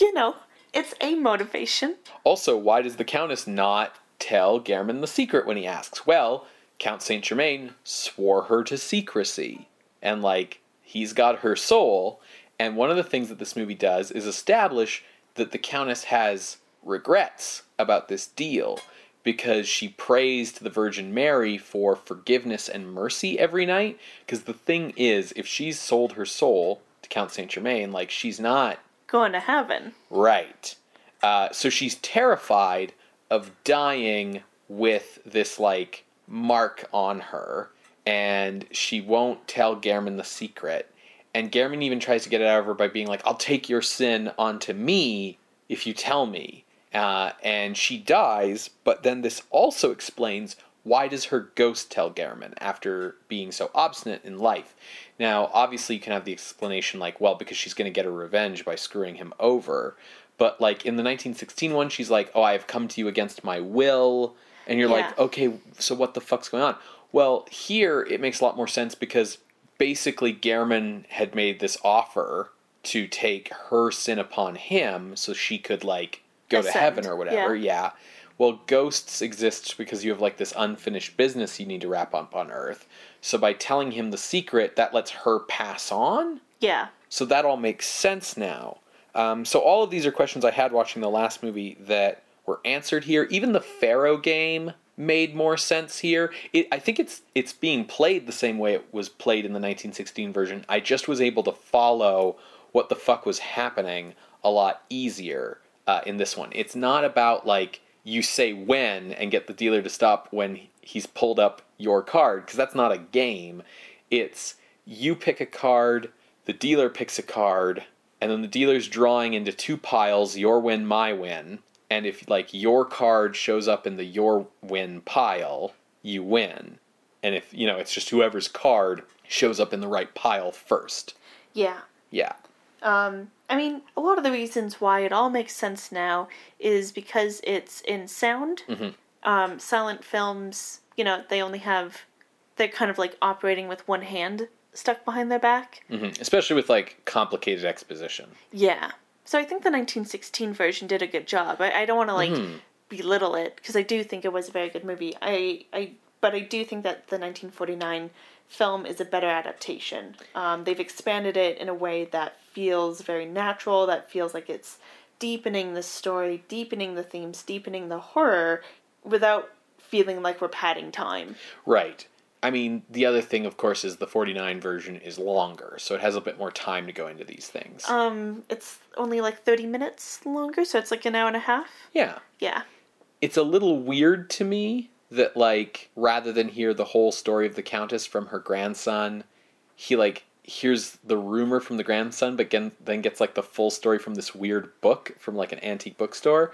you know, it's a motivation. Also, why does the Countess not tell Gehrman the secret when he asks? Well, Count Saint Germain swore her to secrecy. And, like, he's got her soul. And one of the things that this movie does is establish that the Countess has regrets about this deal because she prays to the Virgin Mary for forgiveness and mercy every night. Because the thing is, if she's sold her soul to Count Saint Germain, like, she's not Going to heaven. Right. Uh, so she's terrified of dying with this like mark on her, and she won't tell Gehrman the secret. And Gehrman even tries to get it out of her by being like, "I'll take your sin onto me if you tell me." Uh, and she dies. But then this also explains why does her ghost tell Gehrman after being so obstinate in life? Now, obviously, you can have the explanation like, well, because she's going to get her revenge by screwing him over. But like in the 1916 one, she's like, "Oh, I have come to you against my will," and you're like, "Okay, so what the fuck's going on?" Well, here it makes a lot more sense because basically Gehrman had made this offer to take her sin upon him so she could like go to heaven or whatever. yeah. Yeah. Well, ghosts exist because you have like this unfinished business you need to wrap up on Earth. So by telling him the secret, that lets her pass on. Yeah. So that all makes sense now. Um, so all of these are questions I had watching the last movie that were answered here. Even the Faro game made more sense here. It, I think it's it's being played the same way it was played in the 1916 version. I just was able to follow what the fuck was happening a lot easier uh, in this one. It's not about like you say when and get the dealer to stop when he's pulled up your card because that's not a game. It's you pick a card, the dealer picks a card, and then the dealer's drawing into two piles, your win, my win. And if like your card shows up in the your win pile, you win. And if you know it's just whoever's card shows up in the right pile first. Yeah. Yeah. Um, I mean, a lot of the reasons why it all makes sense now is because it's in sound. Mhm. Um, silent films, you know, they only have, they're kind of like operating with one hand stuck behind their back. hmm Especially with like complicated exposition. Yeah. So I think the 1916 version did a good job. I, I don't want to like Mhm. belittle it because I do think it was a very good movie. I, I, but I do think that the 1949 film is a better adaptation. Um, they've expanded it in a way that feels very natural. That feels like it's deepening the story, deepening the themes, deepening the horror, without feeling like we're padding time. Right. I mean, the other thing, of course, is the 49 version is longer, so it has a bit more time to go into these things. Um, it's only like 30 minutes longer, so it's like an hour and a half. yeah. Yeah. It's a little weird to me that, like, rather than hear the whole story of the Countess from her grandson, he, like, hears the rumor from the grandson, but then gets, like, the full story from this weird book from, like, an antique bookstore.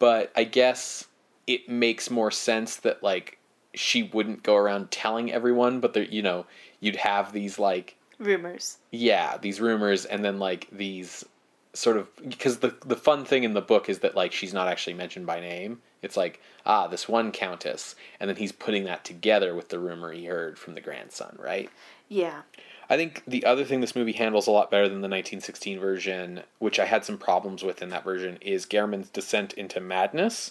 But I guess it makes more sense that, like, she wouldn't go around telling everyone, but there, you know, you'd have these, like, Rumors. yeah these rumors and then like these sort of because the the fun thing in the book is that like she's not actually mentioned by name it's like ah this one countess and then he's putting that together with the rumor he heard from the grandson right Yeah. i think the other thing this movie handles a lot better than the 1916 version which i had some problems with in that version is Gehrman's descent into madness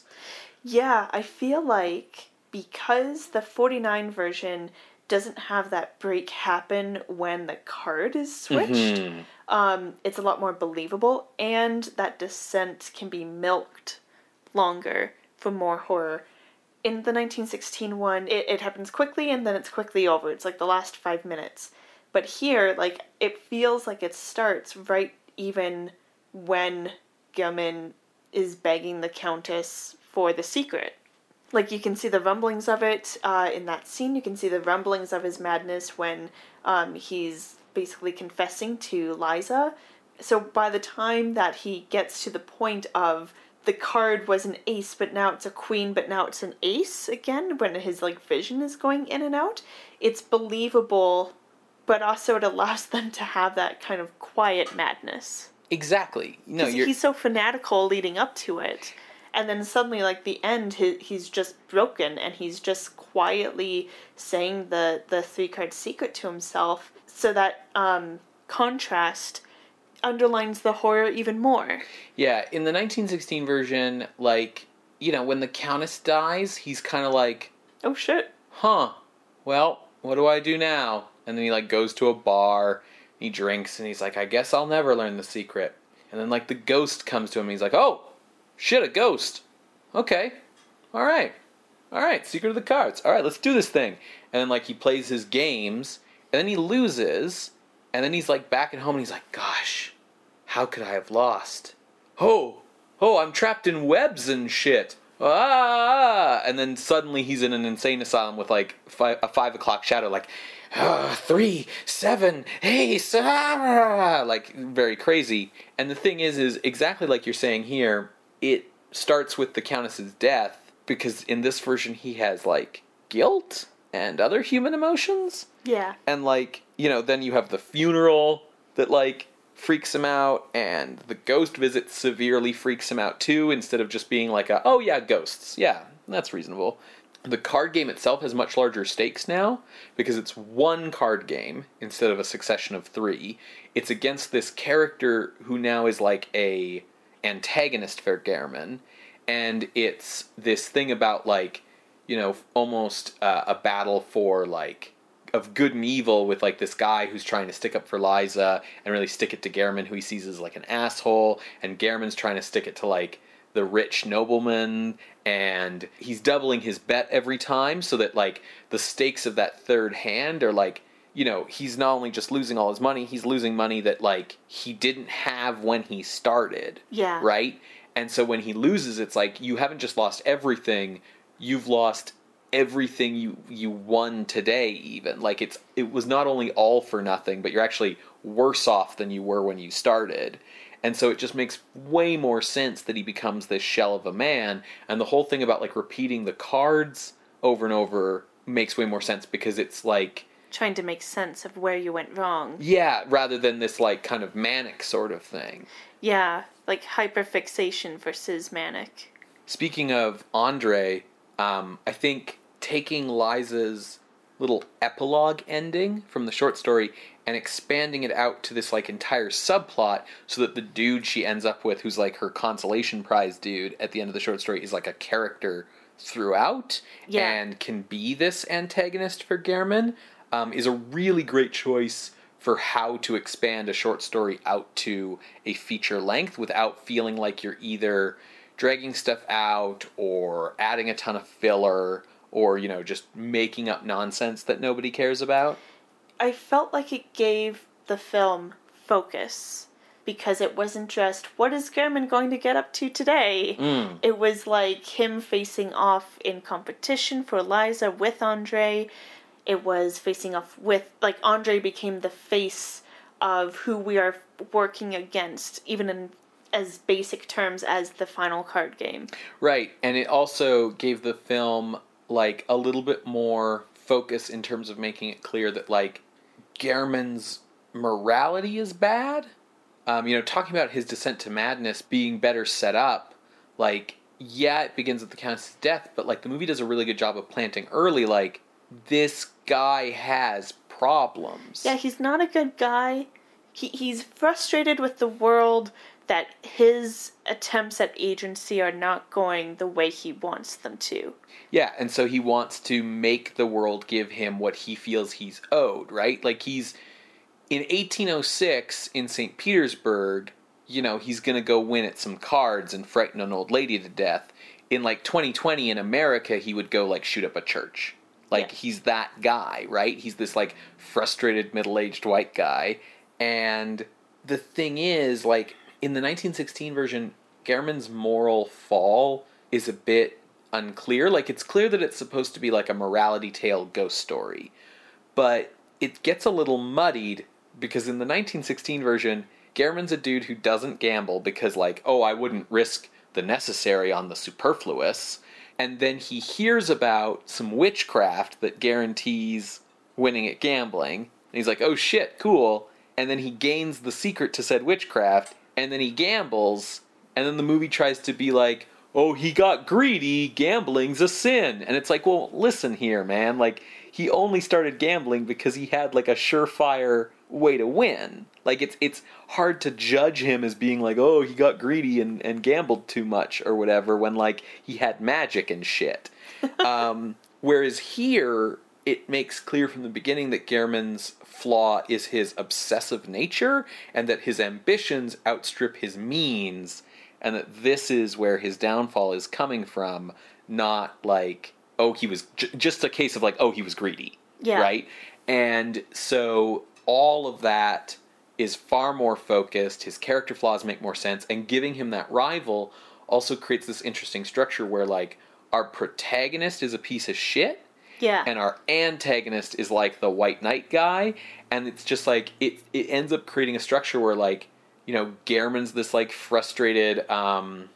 Yeah, I feel like because the 49 version doesn't have that break happen when the card is switched, Mhm. um, it's a lot more believable, and that descent can be milked longer for more horror. In the 1916 one, it, it happens quickly and then it's quickly over. It's like the last five minutes. But here, like, it feels like it starts right even when Gehrman is begging the Countess for the secret. Like you can see the rumblings of it uh, in that scene. You can see the rumblings of his madness when um, he's basically confessing to Liza. So by the time that he gets to the point of the card was an ace, but now it's a queen, but now it's an ace again, when his like vision is going in and out, it's believable, but also it allows them to have that kind of quiet madness. Exactly. No, he's so fanatical leading up to it. And then suddenly, like the end, he, he's just broken and he's just quietly saying the, the three card secret to himself. So that um, contrast underlines the horror even more. Yeah, in the 1916 version, like, you know, when the Countess dies, he's kind of like, Oh shit. huh, well, what do I do now? And then he, like, goes to a bar, he drinks, and he's like, I guess I'll never learn the secret. And then, like, the ghost comes to him, and he's like, oh, shit, a ghost. Okay, alright, alright, secret of the cards. Alright, let's do this thing. And then, like, he plays his games, and then he loses, and then he's, like, back at home, and he's like, gosh, how could I have lost? Oh, oh, I'm trapped in webs and shit. Ah! And then suddenly he's in an insane asylum with like fi- a five o'clock shadow, like ah, three, seven, ace, ah! like very crazy. And the thing is, is exactly like you're saying here. It starts with the Countess's death because in this version he has like guilt and other human emotions. Yeah. and like you know then you have the funeral that like freaks him out and the ghost visit severely freaks him out too instead of just being like a oh yeah ghosts. Yeah that's reasonable. The card game itself has much larger stakes now because it's one card game instead of a succession of three. It's against this character who now is like a antagonist for Gehrman and it's this thing about like you know almost uh, a battle for like of good and evil with like this guy who's trying to stick up for Liza and really stick it to Gehrman, who he sees as like an asshole, and Gehrman's trying to stick it to like the rich nobleman, and he's doubling his bet every time so that like the stakes of that third hand are like you know he's not only just losing all his money, he's losing money that like he didn't have when he started Yeah. right? And so when he loses, it's like you haven't just lost everything, you've lost everything you you won today even like it's it was not only all for nothing but you're actually worse off than you were when you started and so it just makes way more sense that he becomes this shell of a man and the whole thing about like repeating the cards over and over makes way more sense because it's like Trying to make sense of where you went wrong. yeah rather than this like kind of manic sort of thing Yeah. Like hyperfixation versus manic. Speaking of Andre, um, I think taking Liza's little epilogue ending from the short story and expanding it out to this like entire subplot so that the dude she ends up with who's like her consolation prize dude at the end of the short story is like a character throughout Yeah. and can be this antagonist for Gehrman um, is a really great choice for how to expand a short story out to a feature length without feeling like you're either dragging stuff out or adding a ton of filler or you know just making up nonsense that nobody cares about I felt like it gave the film focus because it wasn't just what is Gehrman going to get up to today. Mm. It was like him facing off in competition for Liza with Andre. It was facing off with like Andre became the face of who we are working against, even in as basic terms as the final card game. right and it also gave the film like a little bit more focus in terms of making it clear that like Gehrman's morality is bad um, you know talking about his descent to madness being better set up like yeah it begins with the countess's death but like the movie does a really good job of planting early like this guy has problems Yeah, he's not a good guy. He he's frustrated with the world that his attempts at agency are not going the way he wants them to. Yeah, and so he wants to make the world give him what he feels he's owed, right? Like he's in 1806 in St. Petersburg, you know, he's going to go win at some cards and frighten an old lady to death. In like 2020 in America, he would go like shoot up a church. Like Yeah. he's that guy, right? He's this like frustrated middle-aged white guy. And the thing is like in the 1916 version, Gehrman's moral fall is a bit unclear. Like it's clear that it's supposed to be like a morality tale ghost story, but it gets a little muddied because in the 1916 version, Gehrman's a dude who doesn't gamble because like, oh, I wouldn't risk the necessary on the superfluous. And then he hears about some witchcraft that guarantees winning at gambling. And he's like, oh shit, cool. And then he gains the secret to said witchcraft, and then he gambles, and then the movie tries to be like, oh, he got greedy, gambling's a sin. And it's like, well, listen here, man. Like, he only started gambling because he had like a surefire way to win. Like it's it's hard to judge him as being like, oh, he got greedy and, and gambled too much or whatever when like he had magic and shit. um, whereas here it makes clear from the beginning that Gehrman's flaw is his obsessive nature and that his ambitions outstrip his means and that this is where his downfall is coming from, not like oh he was j- just a case of like oh he was greedy, Yeah. right? And so all of that is far more focused. His character flaws make more sense, and giving him that rival also creates this interesting structure where like our protagonist is a piece of shit Yeah. and our antagonist is like the white knight guy and it's just like it it ends up creating a structure where like you know Gehrman's this like frustrated um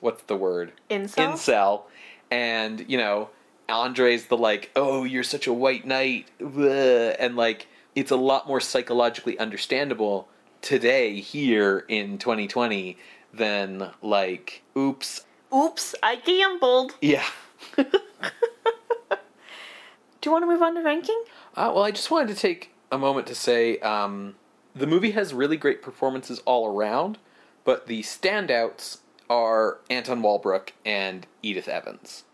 what's the word Incel? incel and you know Andre's the like oh you're such a white knight bleh," and like it's a lot more psychologically understandable today here in 2020 than like oops Oops, I gambled. yeah Do you want to move on to ranking? Uh, well, I just wanted to take a moment to say um, the movie has really great performances all around, but the standouts are Anton Walbrook and Edith Evans.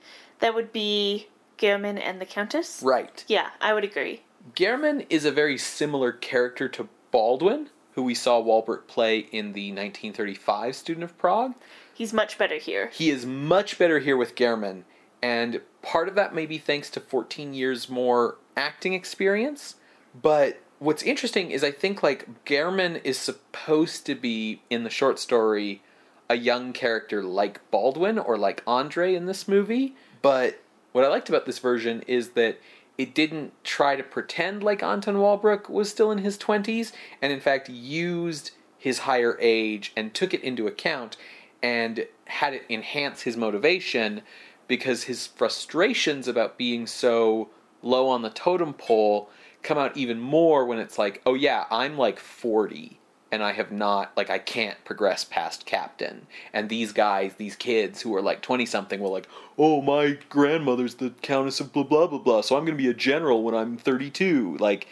That would be Gehrman and the Countess? Right. Yeah, I would agree. Gehrman is a very similar character to Baldwin, who we saw Walbrook play in the 1935 Student of Prague. He's much better here. He is much better here with Gehrman, and part of that may be thanks to 14 years more acting experience. But what's interesting is I think like Gehrman is supposed to be in the short story a young character like Baldwin or like Andre in this movie. But what I liked about this version is that it didn't try to pretend like Anton Walbrook was still in his 20s, and in fact used his higher age and took it into account and had it enhance his motivation because his frustrations about being so low on the totem pole come out even more when it's like, oh yeah, I'm like 40 and I have not, like, I can't progress past captain. And these guys, these kids who are like 20 something, will like, oh, my grandmother's the Countess of blah, blah, blah, blah, so I'm going to be a general when I'm 32. Like,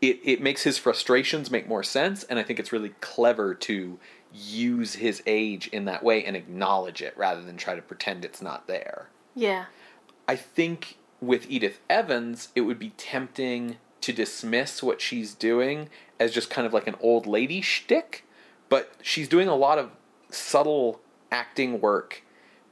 it, it makes his frustrations make more sense, and I think it's really clever to use his age in that way and acknowledge it rather than try to pretend it's not there. Yeah. I think with Edith Evans, it would be tempting to dismiss what she's doing as just kind of like an old lady shtick, but she's doing a lot of subtle acting work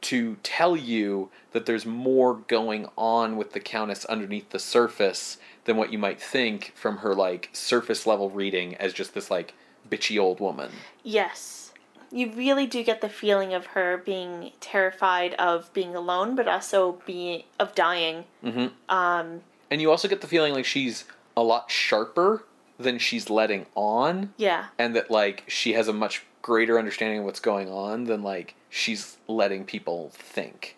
to tell you that there's more going on with the Countess underneath the surface than what you might think from her like surface level reading as just this like bitchy old woman. Yes. You really do get the feeling of her being terrified of being alone, but also being of dying. Mm-hmm. Um, And you also get the feeling like she's a lot sharper than she's letting on. yeah. and that like she has a much greater understanding of what's going on than like she's letting people think.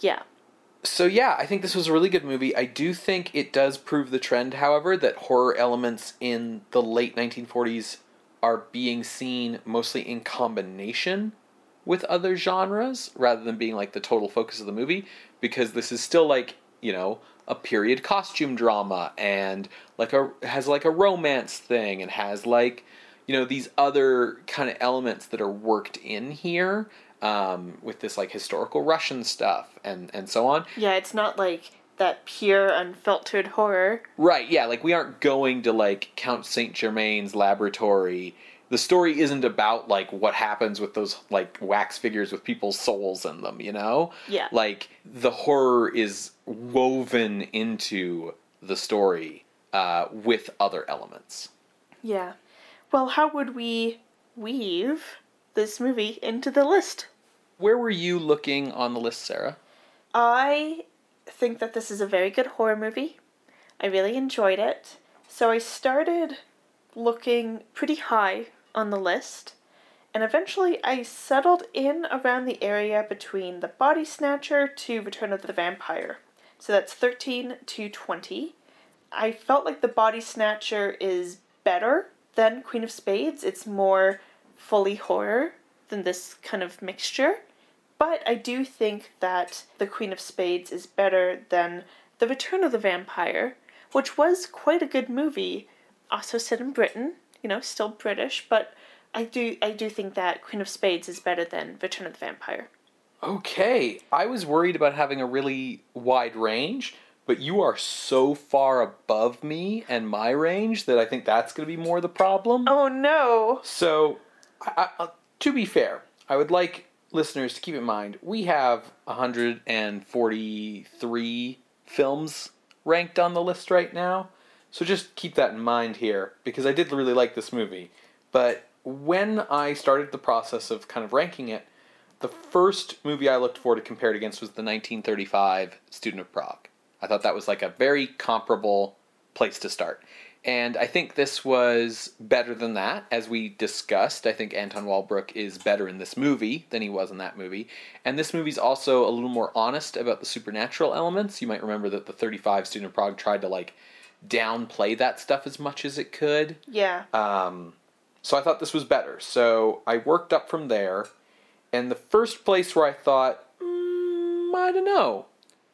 Yeah. So yeah, I think this was a really good movie. I do think it does prove the trend, however, that horror elements in the late 1940s are being seen mostly in combination with other genres rather than being like the total focus of the movie because this is still like, you know, a period costume drama and like a has like a romance thing and has like you know these other kind of elements that are worked in here um, with this like historical Russian stuff and and so on. Yeah, it's not like that pure, unfiltered horror. Right, yeah, like we aren't going to like Count Saint Germain's laboratory. The story isn't about like what happens with those like wax figures with people's souls in them, you know? Yeah. Like the horror is woven into the story uh, with other elements. Yeah. Well, how would we weave this movie into the list? Where were you looking on the list, Sarah? I think that this is a very good horror movie. I really enjoyed it. So I started looking pretty high on the list, and eventually I settled in around the area between The Body Snatcher to Return of the Vampire. So that's 13 to 20. I felt like The Body Snatcher is better than Queen of Spades. It's more fully horror than this kind of mixture. But I do think that The Queen of Spades is better than The Return of the Vampire, which was quite a good movie. Also set in Britain, you know, still British, but I do I do think that Queen of Spades is better than Return of the Vampire. Okay, I was worried about having a really wide range, but you are so far above me and my range that I think that's going to be more the problem. Oh no. So, I, I, uh, to be fair, I would like listeners to keep in mind we have 143 films ranked on the list right now. So just keep that in mind here because I did really like this movie. But when I started the process of kind of ranking it, the first movie I looked for to compare it against was the 1935 Student of Prague. I thought that was like a very comparable place to start. And I think this was better than that, as we discussed. I think Anton Walbrook is better in this movie than he was in that movie. And this movie's also a little more honest about the supernatural elements. You might remember that the 35 Student of Prague tried to like downplay that stuff as much as it could. Yeah. Um, so I thought this was better. So I worked up from there. And the first place where I thought, mm, I don't know,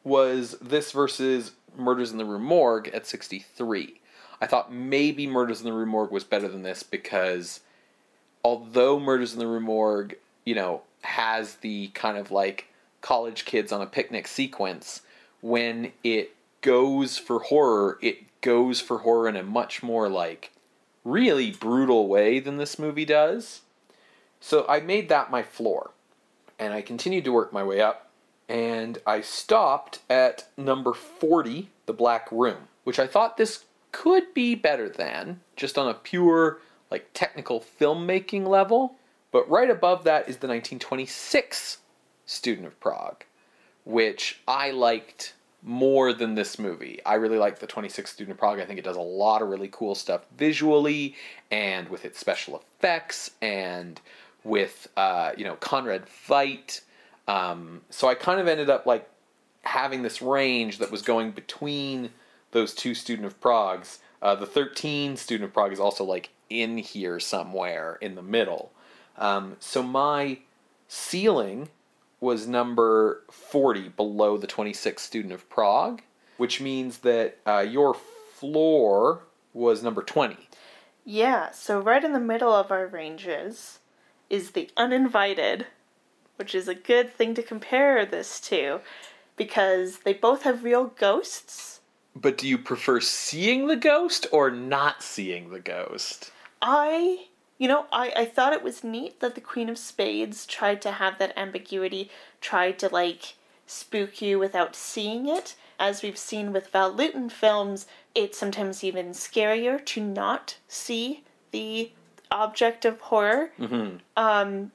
was this versus Murders in the Rue Morgue at 63. I thought maybe Murders in the Rue Morgue was better than this because although Murders in the Rue Morgue, you know, has the kind of like college kids on a picnic sequence, when it goes for horror, it goes for horror in a much more like really brutal way than this movie does. So I made that my floor. And I continued to work my way up. And I stopped at number 40, The Black Room, which I thought this could be better than, just on a pure, like, technical filmmaking level. But right above that is the 1926 Student of Prague, which I liked more than this movie. I really like the 26 Student of Prague. I think it does a lot of really cool stuff visually and with its special effects and with uh, you know Conrad Veidt. Um, so I kind of ended up like having this range that was going between those two Student of Pragues. Uh, the 13 Student of Prague is also like in here somewhere in the middle. Um, so my ceiling was number 40 below the 26 Student of Prague, which means that uh, your floor was number 20. Yeah, so right in the middle of our ranges is the uninvited, which is a good thing to compare this to because they both have real ghosts. But do you prefer seeing the ghost or not seeing the ghost? I, you know, I, I thought it was neat that the Queen of Spades tried to have that ambiguity, tried to like spook you without seeing it. As we've seen with Val Lewton films, it's sometimes even scarier to not see the object of horror. Mm-hmm. Um,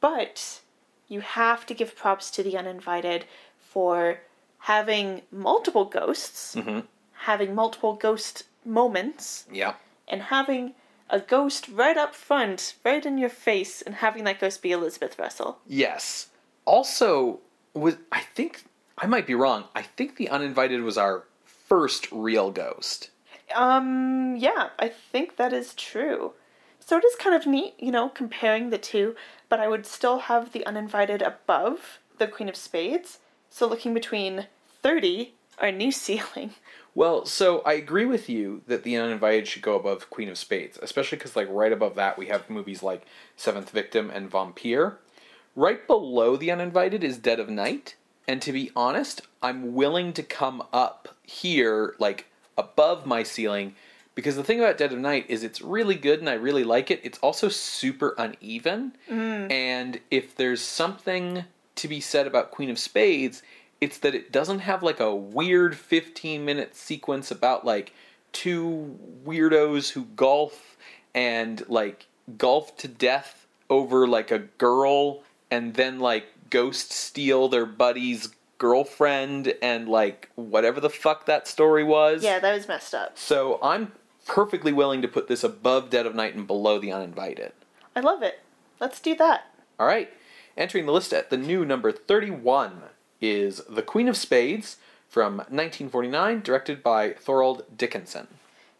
but you have to give props to the uninvited for having multiple ghosts, Mm-hmm. having multiple ghost moments, Yeah. and having a ghost right up front, right in your face, and having that ghost be Elizabeth Russell. Yes. Also, was I think I might be wrong. I think the uninvited was our first real ghost. Um, yeah, I think that is true. So it is kind of neat, you know, comparing the two, but I would still have the uninvited above the Queen of Spades. So looking between 30, our new ceiling. Well, so I agree with you that the uninvited should go above Queen of Spades, especially because like right above that we have movies like Seventh Victim and Vampire. Right below the uninvited is Dead of Night, and to be honest, I'm willing to come up here like above my ceiling because the thing about Dead of Night is it's really good and I really like it. It's also super uneven, mm. and if there's something to be said about Queen of Spades, it's that it doesn't have like a weird 15 minute sequence about like two weirdos who golf and like golf to death over like a girl and then like ghost steal their buddy's girlfriend and like whatever the fuck that story was. Yeah, that was messed up. So I'm perfectly willing to put this above Dead of Night and below The Uninvited. I love it. Let's do that. All right. Entering the list at the new number 31 is The Queen of Spades from 1949, directed by Thorold Dickinson.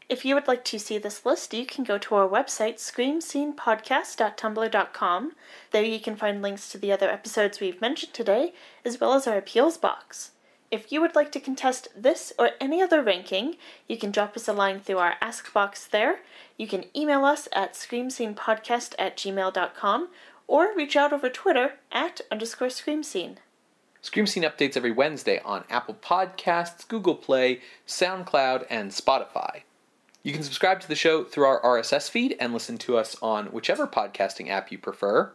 If you would like to see this list, you can go to our website, screamscenepodcast.tumblr.com. There you can find links to the other episodes we've mentioned today, as well as our appeals box. If you would like to contest this or any other ranking, you can drop us a line through our Ask box there. You can email us at screamscenepodcast at gmail.com or reach out over Twitter at underscore screamscene. Scream Scene updates every Wednesday on Apple Podcasts, Google Play, SoundCloud, and Spotify. You can subscribe to the show through our RSS feed and listen to us on whichever podcasting app you prefer.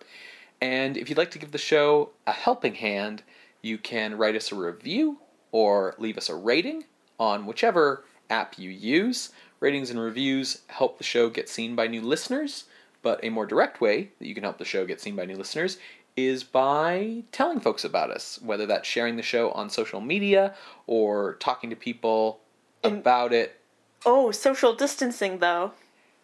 And if you'd like to give the show a helping hand, you can write us a review or leave us a rating on whichever app you use. Ratings and reviews help the show get seen by new listeners, but a more direct way that you can help the show get seen by new listeners is by telling folks about us, whether that's sharing the show on social media or talking to people And- about it Oh, social distancing though.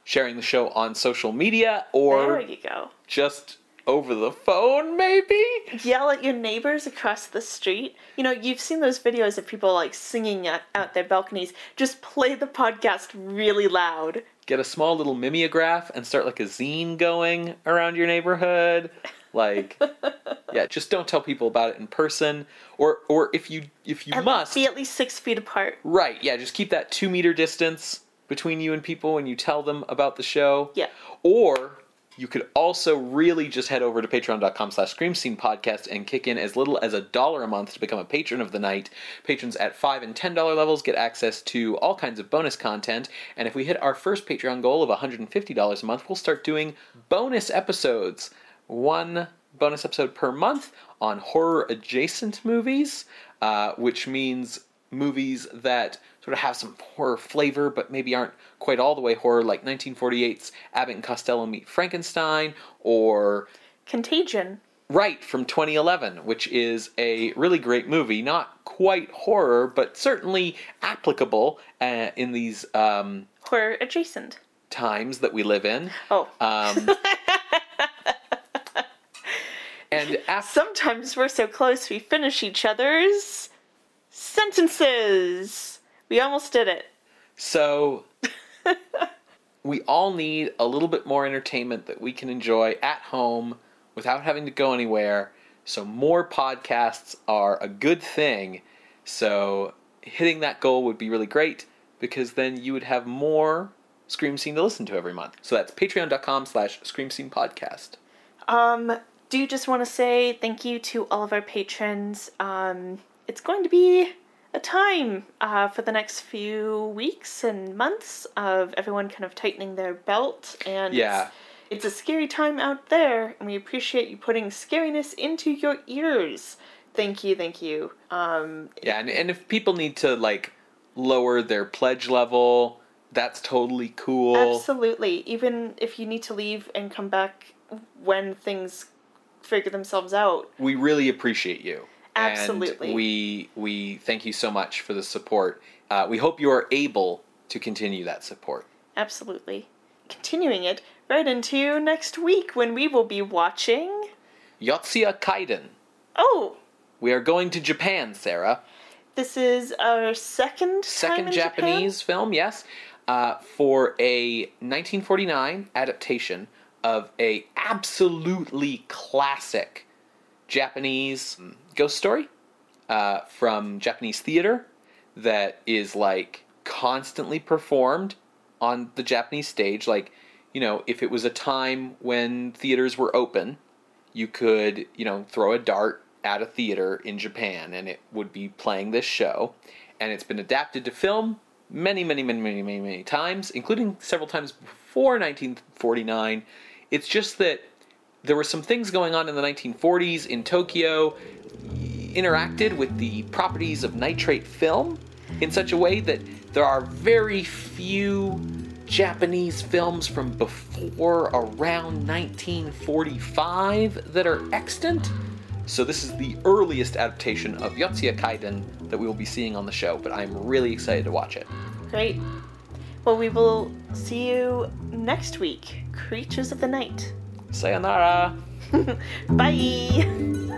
sharing the show on social media or There you go. just over the phone, maybe? Yell at your neighbors across the street. You know, you've seen those videos of people like singing at, out their balconies. Just play the podcast really loud. Get a small little mimeograph and start like a zine going around your neighborhood. Like, yeah, just don't tell people about it in person, or or if you if you And must, be at least six feet apart. right? Yeah, just keep that two meter distance between you and people when you tell them about the show. Yeah. Or you could also really just head over to patreon.com slash scream scene podcast and kick in as little as a dollar a month to become a patron of the night patrons at five and ten dollar levels get access to all kinds of bonus content and if we hit our first patreon goal of $150 a month we'll start doing bonus episodes one bonus episode per month on horror adjacent movies uh, which means movies that sort of have some horror flavor but maybe aren't quite all the way horror like 1948's abbott and costello meet frankenstein or Contagion. right from 2011 which is a really great movie not quite horror but certainly applicable uh, in these um, Horror adjacent. times that we live in Oh. um, and after Sometimes we're so close we finish each other's sentences. We almost did it. So we all need a little bit more entertainment that we can enjoy at home without having to go anywhere. So more podcasts are a good thing. So hitting that goal would be really great because then you would have more Scream Scene to listen to every month. So that's patreon.com slash Scream Scene Podcast. Um, do just want to say thank you to all of our patrons. Um, it's going to be a time uh, for the next few weeks and months of everyone kind of tightening their belt, and Yeah. it's, it's a scary time out there, and we appreciate you putting scariness into your ears. Thank you, thank you. Um, Yeah, and, and if people need to like lower their pledge level, that's totally cool. Absolutely. Even if you need to leave and come back when things figure themselves out. we really appreciate you. And Absolutely. we we thank you so much for the support. Uh, we hope you are able to continue that support. Absolutely. Continuing it right into next week when we will be watching. Yotsuya Kaiden. Oh, We are going to Japan, Sarah. this is our second Second Japanese film, yes, uh, for a 1949 adaptation of a absolutely classic Japanese ghost story uh, from Japanese theater that is like constantly performed on the Japanese stage. Like, you know, if it was a time when theaters were open, you could, you know, throw a dart at a theater in Japan and it would be playing this show. And it's been adapted to film many, many, many, many, many, many times, including several times before 1949. It's just that there were some things going on in the 1940s in Tokyo interacted with the properties of nitrate film in such a way that there are very few Japanese films from before around 1945 that are extant. So this is the earliest adaptation of Yotsuya Kaiden that we will be seeing on the show, but I'm really excited to watch it. Great. Well, we will see you next week. Creatures of the Night. Sayonara! Bye!